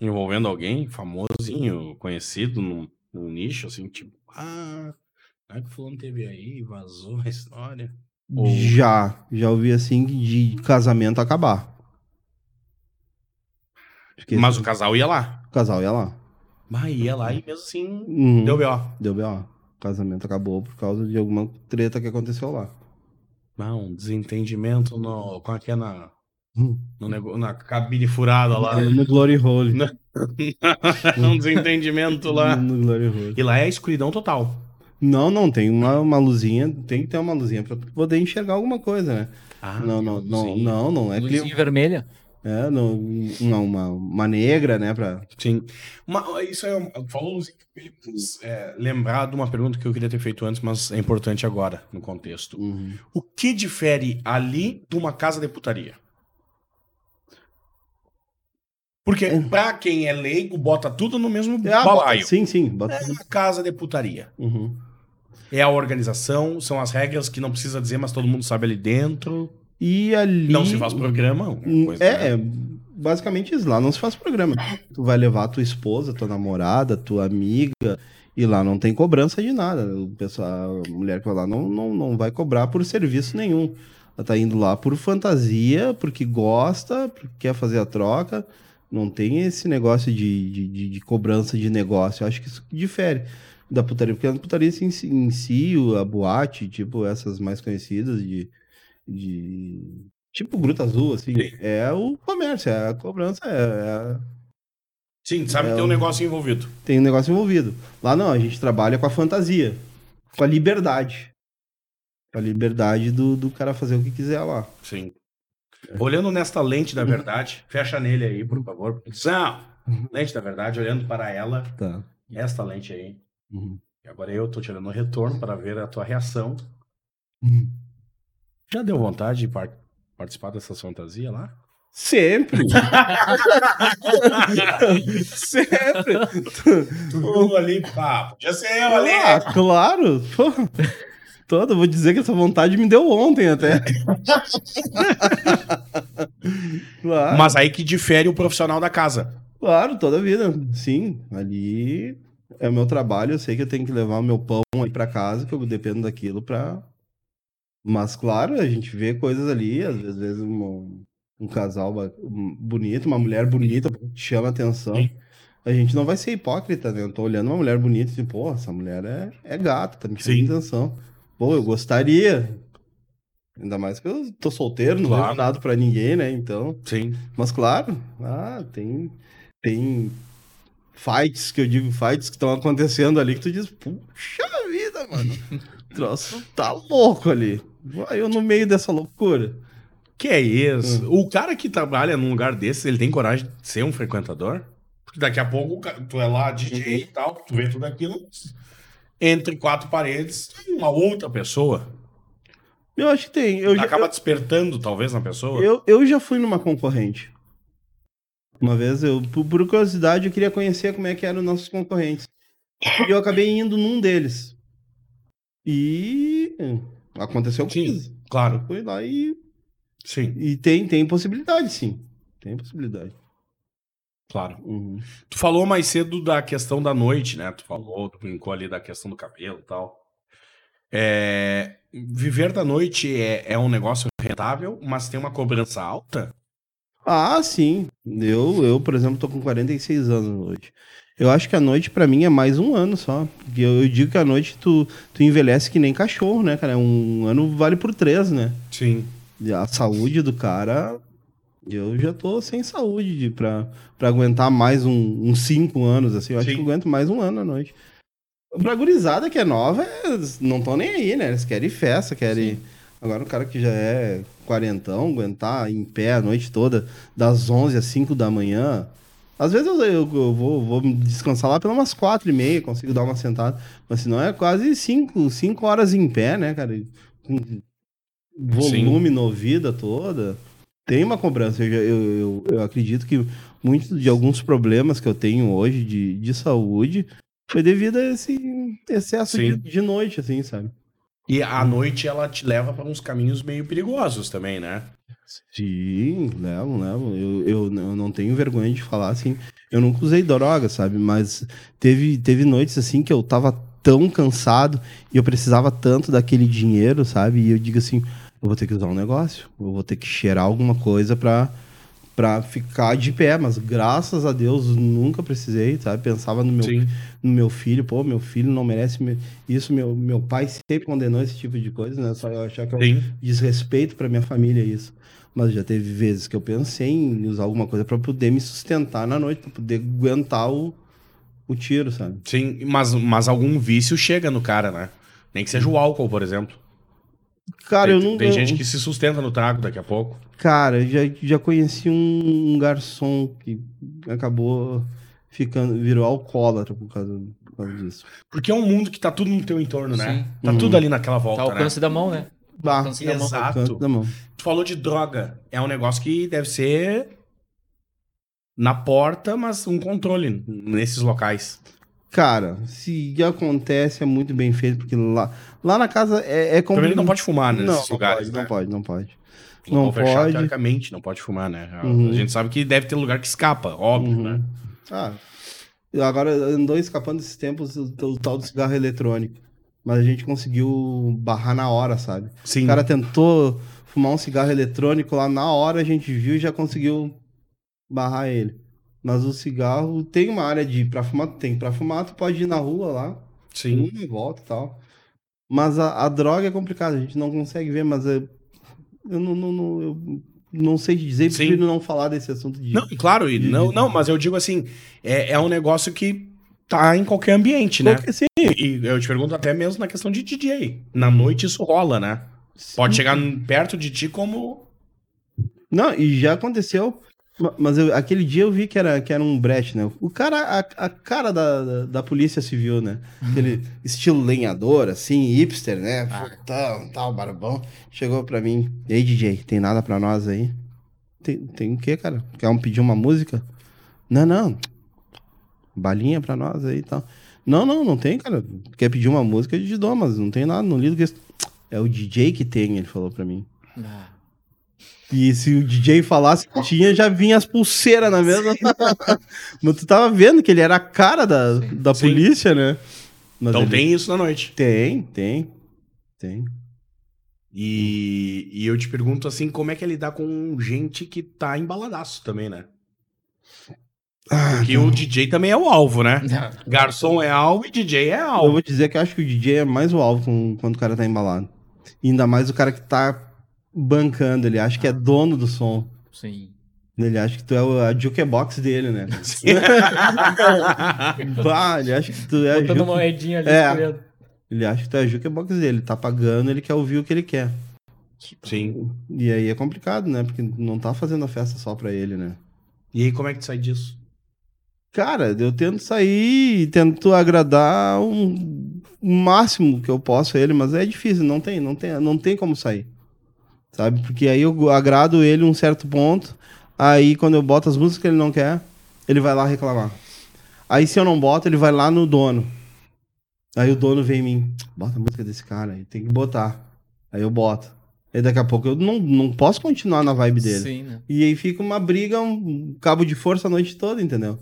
envolvendo alguém famosinho, conhecido no, no nicho, assim, tipo, ah, não é que o fulano teve aí, vazou a história. Ou- Já, já ouvi assim de casamento acabar. Porque Mas o casal ia lá. o casal ia lá. Mas ia lá e mesmo assim Uhum. deu B.O. Deu B.O. O casamento acabou por causa de alguma treta que aconteceu lá. Ah, um desentendimento no, com aquela na, Hum. no nego- na cabine furada lá. No Glory Hole. um desentendimento lá. No Glory Hole. E lá é escuridão total. Não, não, tem uma, uma luzinha, tem que ter uma luzinha pra poder enxergar alguma coisa, né? Ah, não, não, não, não, não é Luzinha clima. vermelha. É, não, uma, uma, uma negra, né, pra... Sim. Uma, isso é, um- falou é, lembrar de uma pergunta que eu queria ter feito antes, mas é importante agora, no contexto. Uhum. O que difere ali de uma casa de putaria? Porque pra quem é leigo, bota tudo no mesmo É, ah, balaio. Sim, sim. bota- É uma casa de putaria. Uhum. É a organização, são as regras que não precisa dizer, mas todo mundo sabe ali dentro. E ali. Não se faz programa. coisa, É, né? é basicamente isso. Lá não se faz programa. Tu vai levar a tua esposa, tua namorada, tua amiga, e lá não tem cobrança de nada. O pessoal, a mulher que vai lá não, não, não vai cobrar por serviço nenhum. Ela tá indo lá por fantasia, porque gosta, porque quer fazer a troca. Não tem esse negócio de, de, de- de cobrança de negócio. Eu acho que isso difere da putaria, porque a putaria em si, em si, a boate, tipo essas mais conhecidas de, de tipo Gruta Azul, assim, Sim. é o comércio, é a cobrança, é, é- Sim, sabe É que tem um um- negócio envolvido. tem um negócio envolvido. Lá não, a gente trabalha com a fantasia, com a liberdade. Com a liberdade do, do cara fazer o que quiser lá. Sim. Olhando nesta lente da verdade, fecha nele aí, por favor. Produção, lente da verdade, olhando para ela, Tá. esta lente aí. Uhum. E agora eu tô tirando o retorno para ver a tua reação. Uhum. Já deu vontade de par- participar dessas fantasias lá? Sempre! Sempre! Tu viu ali, pá, podia ser eu ali. Ah, claro! Pô, toda, vou dizer que essa vontade me deu ontem até. claro. Mas aí que difere o profissional da casa. Claro, toda a vida. Sim, ali é o meu trabalho. Eu sei que eu tenho que levar o meu pão aí pra casa, que eu dependo daquilo pra. Mas, claro, a gente vê coisas ali, às vezes, um, um casal bonito, uma mulher bonita chama atenção. Sim. A gente não vai ser hipócrita, né? Eu tô olhando uma mulher bonita e assim, pô, essa mulher é, é gata, tá me chamando atenção. Pô, eu gostaria. Ainda mais que eu tô solteiro, não Claro. devo nada pra ninguém, né? Então. Sim. Mas claro, ah, tem, tem fights que eu digo, fights que estão acontecendo ali que tu diz, puxa vida, mano. O troço tá louco ali. Vai eu no meio dessa loucura. Que é isso? O cara que trabalha num lugar desse, ele tem coragem de ser um frequentador? Porque daqui a pouco tu é lá DJ e tal, tu vê tudo aquilo. Entre quatro paredes, uma outra pessoa. Eu acho que tem. Eu, já, Acaba despertando, talvez, na pessoa. eu, eu já fui numa concorrente. Uma vez, eu, por, por curiosidade, eu queria conhecer como é que eram os nossos concorrentes. E eu acabei indo num deles. E aconteceu Sim, coisa. claro. Eu fui lá e Sim, E tem, tem possibilidade, sim. Tem possibilidade. Claro. Uhum. Tu falou mais cedo da questão da noite, né? Tu falou, tu brincou ali da questão do cabelo e tal. É, viver da noite é, é um negócio rentável, mas tem uma cobrança alta? Ah, sim. Eu, eu, por exemplo, tô com 46 anos hoje. Eu acho que a noite, pra mim, é mais um ano só. Porque eu, eu digo que a noite tu, tu envelhece que nem cachorro, né, cara? Um ano vale por três, né? Sim. E a saúde do cara. Eu já tô sem saúde pra aguentar mais um, uns cinco anos, assim. Eu acho Sim. que eu aguento mais um ano à noite. Pra gurizada que é nova, não estão nem aí, né? Eles querem festa, querem. Agora o cara que já é quarentão, aguentar em pé a noite toda, das 11 às 5 da manhã. Às vezes eu, eu- eu vou, vou descansar lá pelas umas 4 e meia, consigo dar uma sentada. Mas senão é quase 5 cinco horas em pé, né, cara? Com volume no vida toda. Tem uma cobrança. Eu, já- eu, eu, acredito que muitos de alguns problemas que eu tenho hoje de, de saúde foi devido a esse excesso de, de noite, assim, sabe? E a noite ela te leva para uns caminhos meio perigosos também, né? Sim, levo, levo. Eu, eu, eu não tenho vergonha de falar assim. Eu nunca usei droga, sabe? Mas teve, teve noites assim que eu tava tão cansado e eu precisava tanto daquele dinheiro, sabe? E eu digo assim, eu vou ter que usar um negócio, eu vou ter que cheirar alguma coisa pra, pra ficar de pé. Mas graças a Deus nunca precisei, sabe? Pensava no meu Sim. no meu filho, pô, meu filho não merece me- isso. Meu, meu pai sempre condenou esse tipo de coisa, né? Só eu achar que é um desrespeito pra minha família isso. Mas já teve vezes que eu pensei em usar alguma coisa pra poder me sustentar na noite, pra poder aguentar o, o tiro, sabe? Sim, mas, mas algum vício chega no cara, né? Nem que seja o álcool, por exemplo. Cara, tem, eu não. tem eu- gente que se sustenta no trago daqui a pouco. Cara, eu já, já conheci um, um garçom que acabou ficando. virou alcoólatra por causa, por causa disso. Porque é um mundo que tá tudo no teu entorno, né? Sim. Tá Uhum. tudo ali naquela Tá volta, ao né? alcance da mão, né? Bah, Alcance da mão. Exato. da mão. Tu falou de droga. É um negócio que deve ser na porta, mas um controle nesses locais. Cara, se acontece, é muito bem feito, porque lá, lá na casa é, é como. Também ele não pode fumar Não, nesses não lugares, pode, né? não pode, não pode. Não Não pode. teoricamente, não pode fumar, né? A- Uhum. A gente sabe que deve ter lugar que escapa, óbvio, Uhum. né? Ah, agora andou escapando esses tempos o, o tal do cigarro eletrônico. Mas a gente conseguiu barrar na hora, sabe? Sim. O cara tentou fumar um cigarro eletrônico lá na hora, a gente viu e já conseguiu barrar ele. Mas o cigarro tem uma área de pra fumar, tem pra fumar, tu pode ir na rua lá, Sim. e volta e tal. Mas a, a droga é complicada, a gente não consegue ver, mas é- eu não, não, não- eu não sei dizer, Sim. prefiro não falar desse assunto de. Não, claro, de- não, de- não, mas eu digo assim, é, é um negócio que tá em qualquer ambiente, né? Qualquer- Sim, E eu te pergunto até mesmo na questão de DJ. Na noite isso rola, né? Pode chegar perto de ti como. Não, e já aconteceu. Ma- Mas eu- aquele dia eu vi que era, que era um brete, né? O cara, a, a cara da, da, da polícia civil, né? Aquele estilo lenhador, assim, hipster, né? Putão, tal, barbão. Chegou pra mim. E aí, DJ, tem nada pra nós aí? Tem, tem o quê, cara? Quer um, pedir uma música? Não, não. Balinha pra nós aí e tal. Não, não, não tem, cara. Quer pedir uma música, eu te dou, mas não tem nada, não lido que. É o DJ que tem, ele falou pra mim. Ah, E se o DJ falasse que tinha, já vinha as pulseiras na mesma. Mas tu tava vendo que ele era a cara da, Sim. da Sim. polícia, né? Mas Então ele- tem isso na noite. Tem, tem. Tem. E, e eu te pergunto assim, como é que é lidar com gente que tá embaladaço também, né? Ah, Porque o DJ também é o alvo, né? não. Garçom é alvo e DJ é eu alvo. vou dizer que eu acho que o DJ é mais o alvo com- quando o cara tá embalado. E ainda mais o cara que tá bancando, ele acha que é dono do som. Sim. Ele acha que tu é a jukebox dele, né? Bah, ele acha que tu é a Botando juke- moedinha ali. É. escolhendo. Ele acha que tu é a jukebox dele. Ele tá pagando, ele quer ouvir o que ele quer. Sim. E aí é complicado, né? Porque não tá fazendo a festa só pra ele, né? E aí, como é que tu sai disso? Cara, eu tento sair e tento agradar um- o máximo que eu posso a ele, mas é difícil, não tem, não tem, não tem como sair. Sabe? Porque aí eu agrado ele um certo ponto, aí quando eu boto as músicas que ele não quer, ele vai lá reclamar. Aí se eu não boto, ele vai lá no dono. Aí o dono vem em mim, bota a música desse cara aí, tem que botar. Aí eu boto. Aí daqui a pouco eu não, não posso continuar na vibe dele. Sim, né? E aí fica uma briga, um cabo de força a noite toda, entendeu?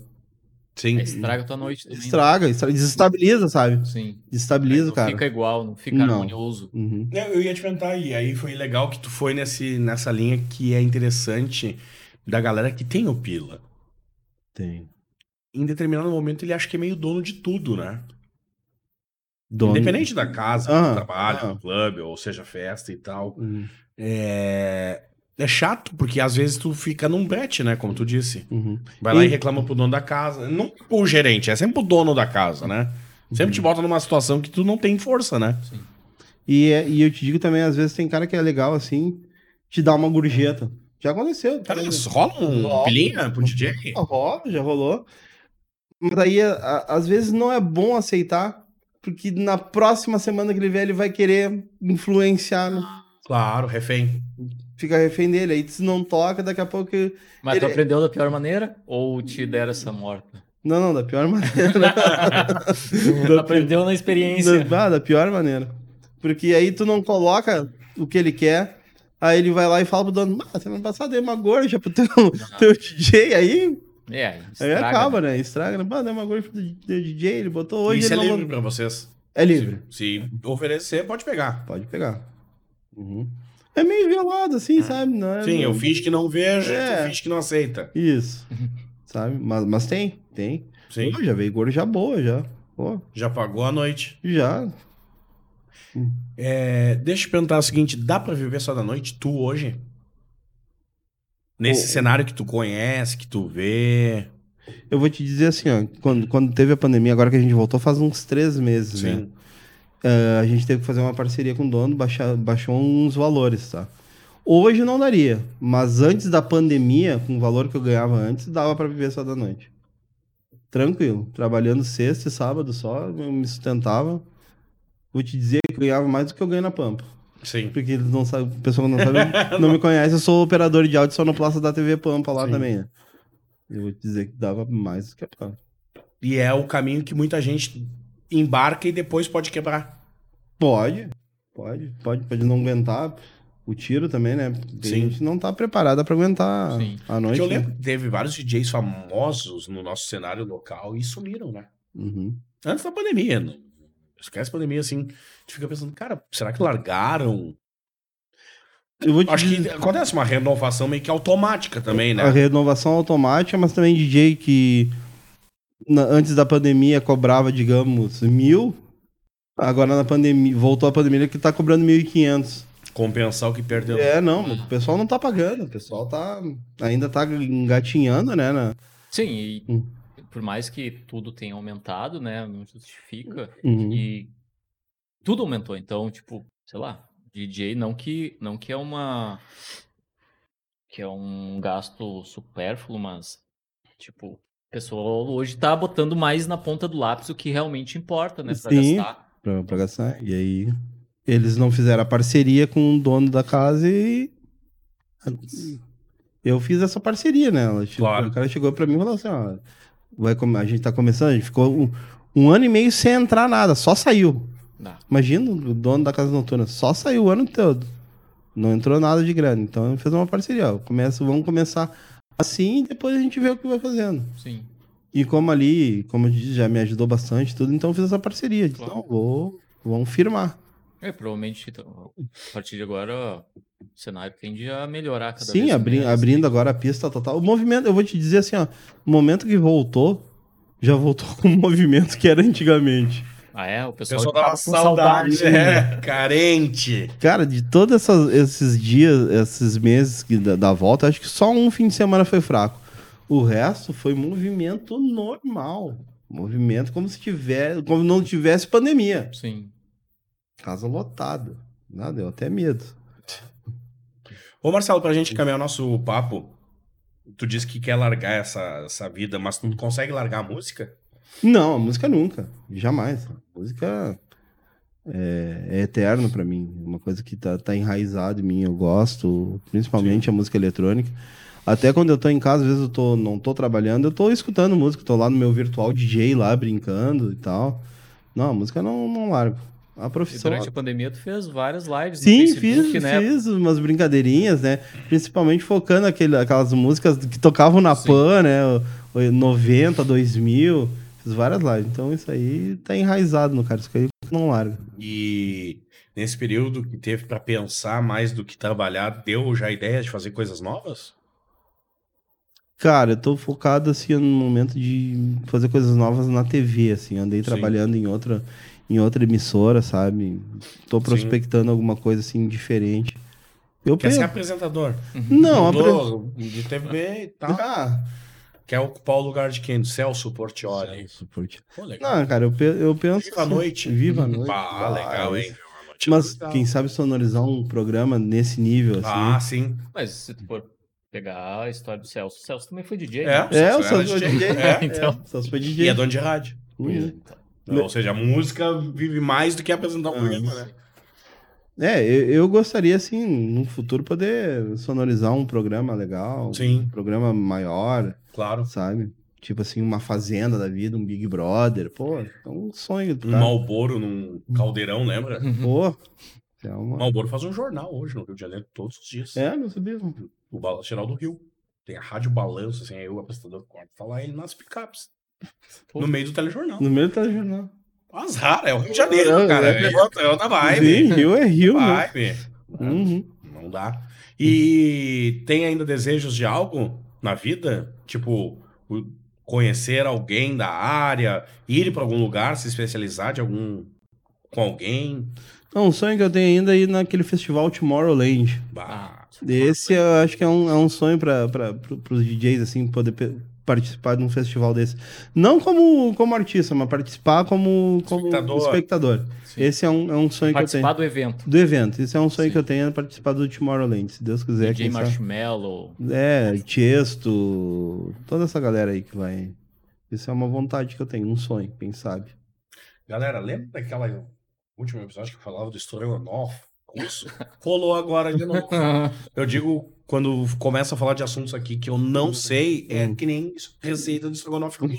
Sim. Estraga tua noite também. né? Estraga, estra- desestabiliza, sabe? Sim. Desestabiliza, não cara. fica igual, não fica Não. harmonioso. Uhum. Eu eu ia te perguntar, e aí foi legal que tu foi nesse, nessa linha que é interessante da galera que tem o Pila. Tem. Em determinado momento ele acha que é meio dono de tudo, né? Dono- Independente da casa, Ah, do trabalho, ah. do clube, ou seja, festa e tal. Uhum. É... é chato, porque às vezes tu fica num brete, né? Como tu disse. Uhum. Vai lá e E- reclama pro dono da casa. Não o gerente, é sempre o dono da casa, né? Sempre Uhum. te bota numa situação que tu não tem força, né? E, é- e eu te digo também, às vezes tem cara que é legal assim, te dá uma gorjeta. Já aconteceu. Cara, tá isso rola um pilinha pro DJ? Rola, já rolou. Mas aí, a- a- às vezes, não é bom aceitar, porque na próxima semana que ele vier, ele vai querer influenciar, né? Claro, refém. Fica refém dele. Aí se não toca, daqui a pouco. Mas tu Ele- aprendeu da pior maneira ou te deram essa morta? Não, não, da pior maneira. aprendeu na experiência. Da, ah, da pior maneira. Porque aí tu não coloca o que ele quer, aí ele vai lá e fala pro dono, ah, semana passada dei uma gorja pro teu, teu DJ, aí, É, aí estraga, acaba, né? né? Estraga, né? Dei uma gorja pro teu DJ, ele botou hoje, Isso é não livre mandou. pra vocês. É livre. Se oferecer, pode pegar. Pode pegar. Uhum. É meio violado, assim, sabe? Não é, Sim, eu finge que não vejo, É. tu finge que não aceita. Isso. sabe? Mas, mas tem, tem. Sim. Pô, já veio gorja boa, já. Pô, Já pagou a noite. já. É, deixa eu te perguntar o seguinte: dá pra viver só da noite, tu hoje? Nesse O- cenário que tu conhece, que tu vê. Eu vou te dizer assim, ó, quando, quando teve a pandemia, agora que a gente voltou, faz uns três meses, né? Eh, a gente teve que fazer uma parceria com o dono, baixar, baixou uns valores, tá? Hoje não daria, mas antes da pandemia, com o valor que eu ganhava antes, dava pra viver só da noite. Tranquilo, trabalhando sexta e sábado só, eu me sustentava. Vou te dizer que eu ganhava mais do que eu ganho na Pampa. Sim. Porque eles não sabem, o pessoal não sabe, não me conhece, eu sou operador de áudio sonoplasta da TV Pampa lá Sim. também, né? Eu vou te dizer que dava mais do que pra. E é o caminho que muita gente embarca e depois pode quebrar. Pode, pode, pode, pode não aguentar o tiro também, né? Porque Sim. A gente não tá preparada pra aguentar Sim. a noite. Porque eu né? lembro que teve vários DJs famosos no nosso cenário local e sumiram, né? Uhum. Antes da pandemia. Não... Esquece a pandemia, assim. A gente fica pensando, cara, será que largaram? Eu vou te Acho que dizer- acontece uma renovação meio que automática também, né? A renovação automática, mas também DJ que na- antes da pandemia cobrava, digamos, mil. Agora na pandemia, voltou a pandemia que tá cobrando 1.500. Compensar o que perdeu. É, não, o pessoal não tá pagando, o pessoal tá ainda tá engatinhando, né, na- Sim, e Hum. por mais que tudo tenha aumentado, né? Não justifica. Uhum. E tudo aumentou. Então, tipo, sei lá, DJ não que não que é uma que é um gasto supérfluo, mas tipo, o pessoal hoje tá botando mais na ponta do lápis o que realmente importa, né, pra Sim. gastar. Pra, pra gastar. E aí eles não fizeram a parceria com o dono da casa e eu fiz essa parceria, né? Claro. O cara chegou pra mim e falou assim, ó, vai a gente tá começando, a gente ficou um, um ano e meio sem entrar nada, só saiu. Dá. Imagina o dono da casa noturna, só saiu o ano todo. Não entrou nada de grana. Então fez uma parceria. Ó. Começa, vamos começar assim e depois a gente vê o que vai fazendo. Sim. E como ali, como eu disse, já me ajudou bastante tudo, então eu fiz essa parceria. Disse, Claro. Não, vou, vamos firmar. É, provavelmente então, a partir de agora o cenário tende a melhorar cada Sim, vez abri, mais. abrindo agora a pista total. O movimento, eu vou te dizer assim, ó, o momento que voltou, já voltou com o movimento que era antigamente. Ah, é? O O pessoal, pessoal tava com saudade, saudade. é, carente. Cara, de todos esses dias, esses meses que da, da volta, acho que só um fim de semana foi fraco. O resto foi movimento normal. Movimento como se tiver, como não tivesse pandemia. Sim. Casa lotada. Nada, deu até medo. Ô, Marcelo, pra gente caminhar o nosso papo, tu disse que quer largar essa, essa vida, mas tu consegue largar a música? Não, a música nunca. Jamais. A música é, é eterno pra mim. Uma coisa que tá, tá enraizado em mim. Eu gosto, principalmente a música eletrônica. Até quando eu tô em casa, às vezes eu tô, não tô trabalhando, eu tô escutando música, tô lá no meu virtual DJ lá, brincando e tal. Não, a música não, não largo. A E profissão. durante a pandemia tu fez várias lives no Sim, Facebook, fiz, né? fiz umas brincadeirinhas, né? Principalmente focando aquele, aquelas músicas que tocavam na Sim. PAN, né? O- o 90, 2000. Fiz várias lives. Então isso aí tá enraizado no cara. Isso aí não larga. E nesse período que teve pra pensar mais do que trabalhar, deu já ideia de fazer coisas novas? Cara, eu tô focado assim no momento de fazer coisas novas na TV, assim. Andei Sim. trabalhando em outra, em outra emissora, sabe? Tô prospectando alguma coisa assim diferente. Eu Quer ser apresentador? Não, apre... Mudou de TV e tal. ah, Quer ocupar o lugar de quem? Do Celso Portioli. suporte. Pô, legal. Não, cara, eu, pe- eu penso. Viva a noite. Viva a noite. Ah, legal, hein? Mas Legal. quem sabe sonorizar um programa nesse nível, assim. Ah, sim. Mas se tu for pegar a história do Celso, o Celso também foi DJ. É, né? é, o Celso foi DJ. DJ. É, Então. é, o Celso foi E DJ. é dono de rádio. Uhum. Ou seja, a música vive mais do que apresentar um programa, né? É, eu, eu gostaria, assim, no futuro, poder sonorizar um programa legal. Sim. Um programa maior, Claro. sabe? Tipo assim, uma fazenda da vida, um Big Brother. Pô, é um sonho Um. Malboro num caldeirão, lembra? Pô, é uma... Malboro faz um jornal hoje no Rio de Janeiro, todos os dias. É, não sabia. O Balanço Geral do Rio. Tem a Rádio Balanço, assim, aí o apresentador corta falar ele nas picapes. No meio do telejornal. No meio do telejornal. Azar, é o Rio de Janeiro, É, cara. é. É é outra Sim, vibe. Rio é Rio, né? Vibe. Uhum. Não dá. E tem ainda desejos de algo na vida? Tipo, conhecer alguém da área, ir para algum lugar, se especializar de algum com alguém? Não, um sonho que eu tenho ainda é ir naquele festival Tomorrowland. Bah, Esse eu acho que é um, é um sonho para os DJs, assim, poder participar de um festival desse. Não como, como artista, mas participar como, como Espectador. espectador. Esse é um, é um sonho que eu Participar tenho. do evento. Do evento. Esse é um sonho Sim. que eu tenho, é participar do Tomorrowland, se Deus quiser. DJ quem sabe. Marshmallow. É, Tiesto, toda essa galera aí que vai... Isso é uma vontade que eu tenho, um sonho, quem sabe. galera, lembra daquela último episódio que eu falava do Strogonoff? Isso. Rolou agora de novo. Eu digo, quando começa a falar de assuntos aqui que eu não sei, é que nem isso, receita do estrogonofe russo.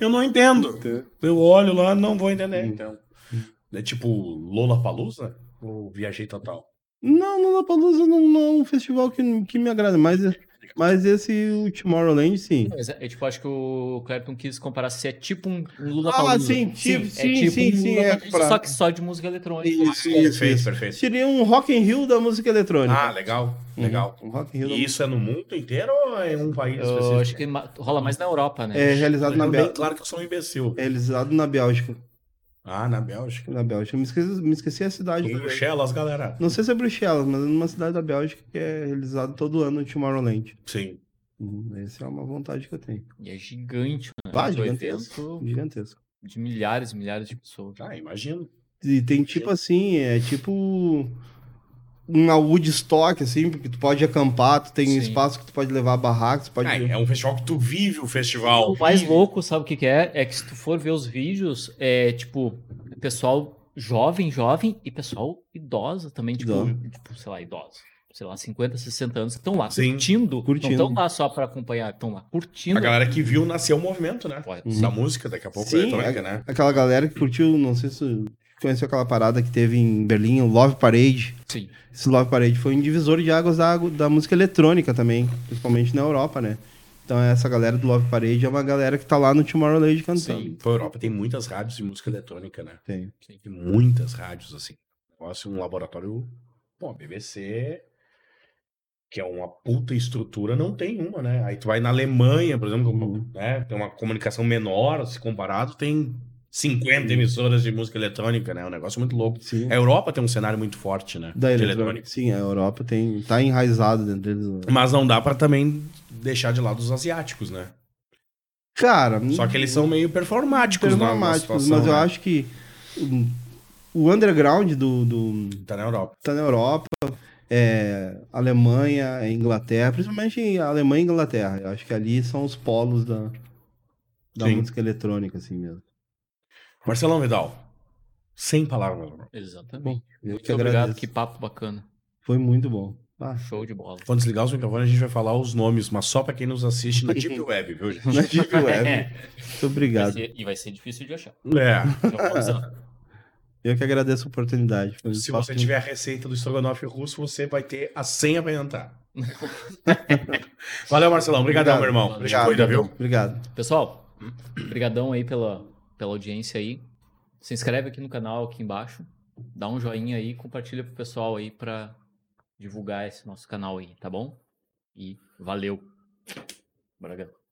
Eu não entendo. Eu olho lá, não vou entender. Então, é tipo Lola Palusa ou Viajei Total? Não, Lollapalooza não, não é um festival que, que me agrada, mas, mas esse o Tomorrowland, sim. Mas é, é tipo, acho que o Clapton quis comparar se é tipo um, Lula Ah, sim, sim, sim, é tipo sim, um sim, Lula é pra- só que só de música eletrônica. Isso, Perfeito, isso, isso. perfeito. Seria um Rock in Rio da música eletrônica. Ah, legal, legal. Um Rock in Rio da E isso é no mundo inteiro ou é em um país Eu específico? acho que rola mais na Europa, né? É realizado na Bem Bélgica. claro que eu sou um imbecil. É realizado na Bélgica. Ah, na Bélgica. Na Bélgica. Me esqueci, me esqueci a cidade. também. Bruxelas, galera. Não sei se é Bruxelas, mas é numa cidade da Bélgica que é realizado todo ano o Tomorrowland. Sim. Uhum, Essa é uma vontade que eu tenho. E é gigante, né? Ah, gigantesco. Gigantesco. de milhares e milhares de pessoas. Ah, imagino. E tem tipo assim, é tipo uma Woodstock, assim, porque tu pode acampar, tu tem Sim. espaço que tu pode levar barracos, tu pode... Ah, é um festival que tu vive o festival. O mais louco, sabe o que, que é? É que se tu for ver os vídeos, é tipo, pessoal jovem, jovem e pessoal idosa também, tipo, Idosa. tipo, sei lá, idosa. Sei lá, 50, 60 anos, que estão lá Sim. curtindo. Curtindo. Não estão lá só pra acompanhar, estão lá curtindo. A galera que viu nasceu o movimento, né? Pode. Da música, daqui a pouco Sim, eletrônica, a- né? Aquela galera que curtiu, não sei se conheceu aquela parada que teve em Berlim, o Love Parade. Sim. Esse Love Parade foi um divisor de águas da, da música eletrônica também, principalmente na Europa, né? Então essa galera do Love Parade é uma galera que tá lá no Tomorrowland cantando. Sim. Pra Europa tem muitas rádios de música eletrônica, né? Tem. Tem muitas rádios, assim. Negócio, um laboratório. Bom, a BBC, que é uma puta estrutura, não tem uma, né? Aí tu vai na Alemanha, por exemplo, Uhum. né? Tem uma comunicação menor, se comparado, tem 50 emissoras de música eletrônica, né? É um negócio muito louco. Sim. A Europa tem um cenário muito forte, né? Da de eletrônica. Sim, a Europa tem, tá enraizado dentro deles. né? Mas não dá pra também deixar de lado os asiáticos, né? Cara, Só que eles são meio performáticos, na performáticos, situação, mas eu né? acho que o underground do, do Tá na Europa. tá na Europa, é, Alemanha, é Inglaterra, principalmente a Alemanha e Inglaterra. Eu acho que ali são os polos da, da Sim. música eletrônica, assim mesmo. Marcelão Vidal. Sem palavras. Exatamente. Eu Muito que obrigado, agradeço. que papo bacana. Foi muito bom. Ah, Show de bola. Quando desligar os microfones, a gente vai falar os nomes, mas só pra quem nos assiste na Deep Web, viu, gente? na Deep Web. É. Muito Vai obrigado. ser- e vai ser difícil de achar. É. Avisando. Eu que agradeço a oportunidade. Se você tiver a receita do estrogonofe russo, você vai ter a senha pra entrar. Valeu, Marcelão. Obrigadão, Obrigado. meu irmão. Obrigado. Te cuida, viu? Obrigado. Pessoal, brigadão aí pela, pela audiência aí. Se inscreve aqui no canal, aqui embaixo. Dá um joinha aí, compartilha pro pessoal aí pra divulgar esse nosso canal aí, tá bom? E valeu. Bora, galera.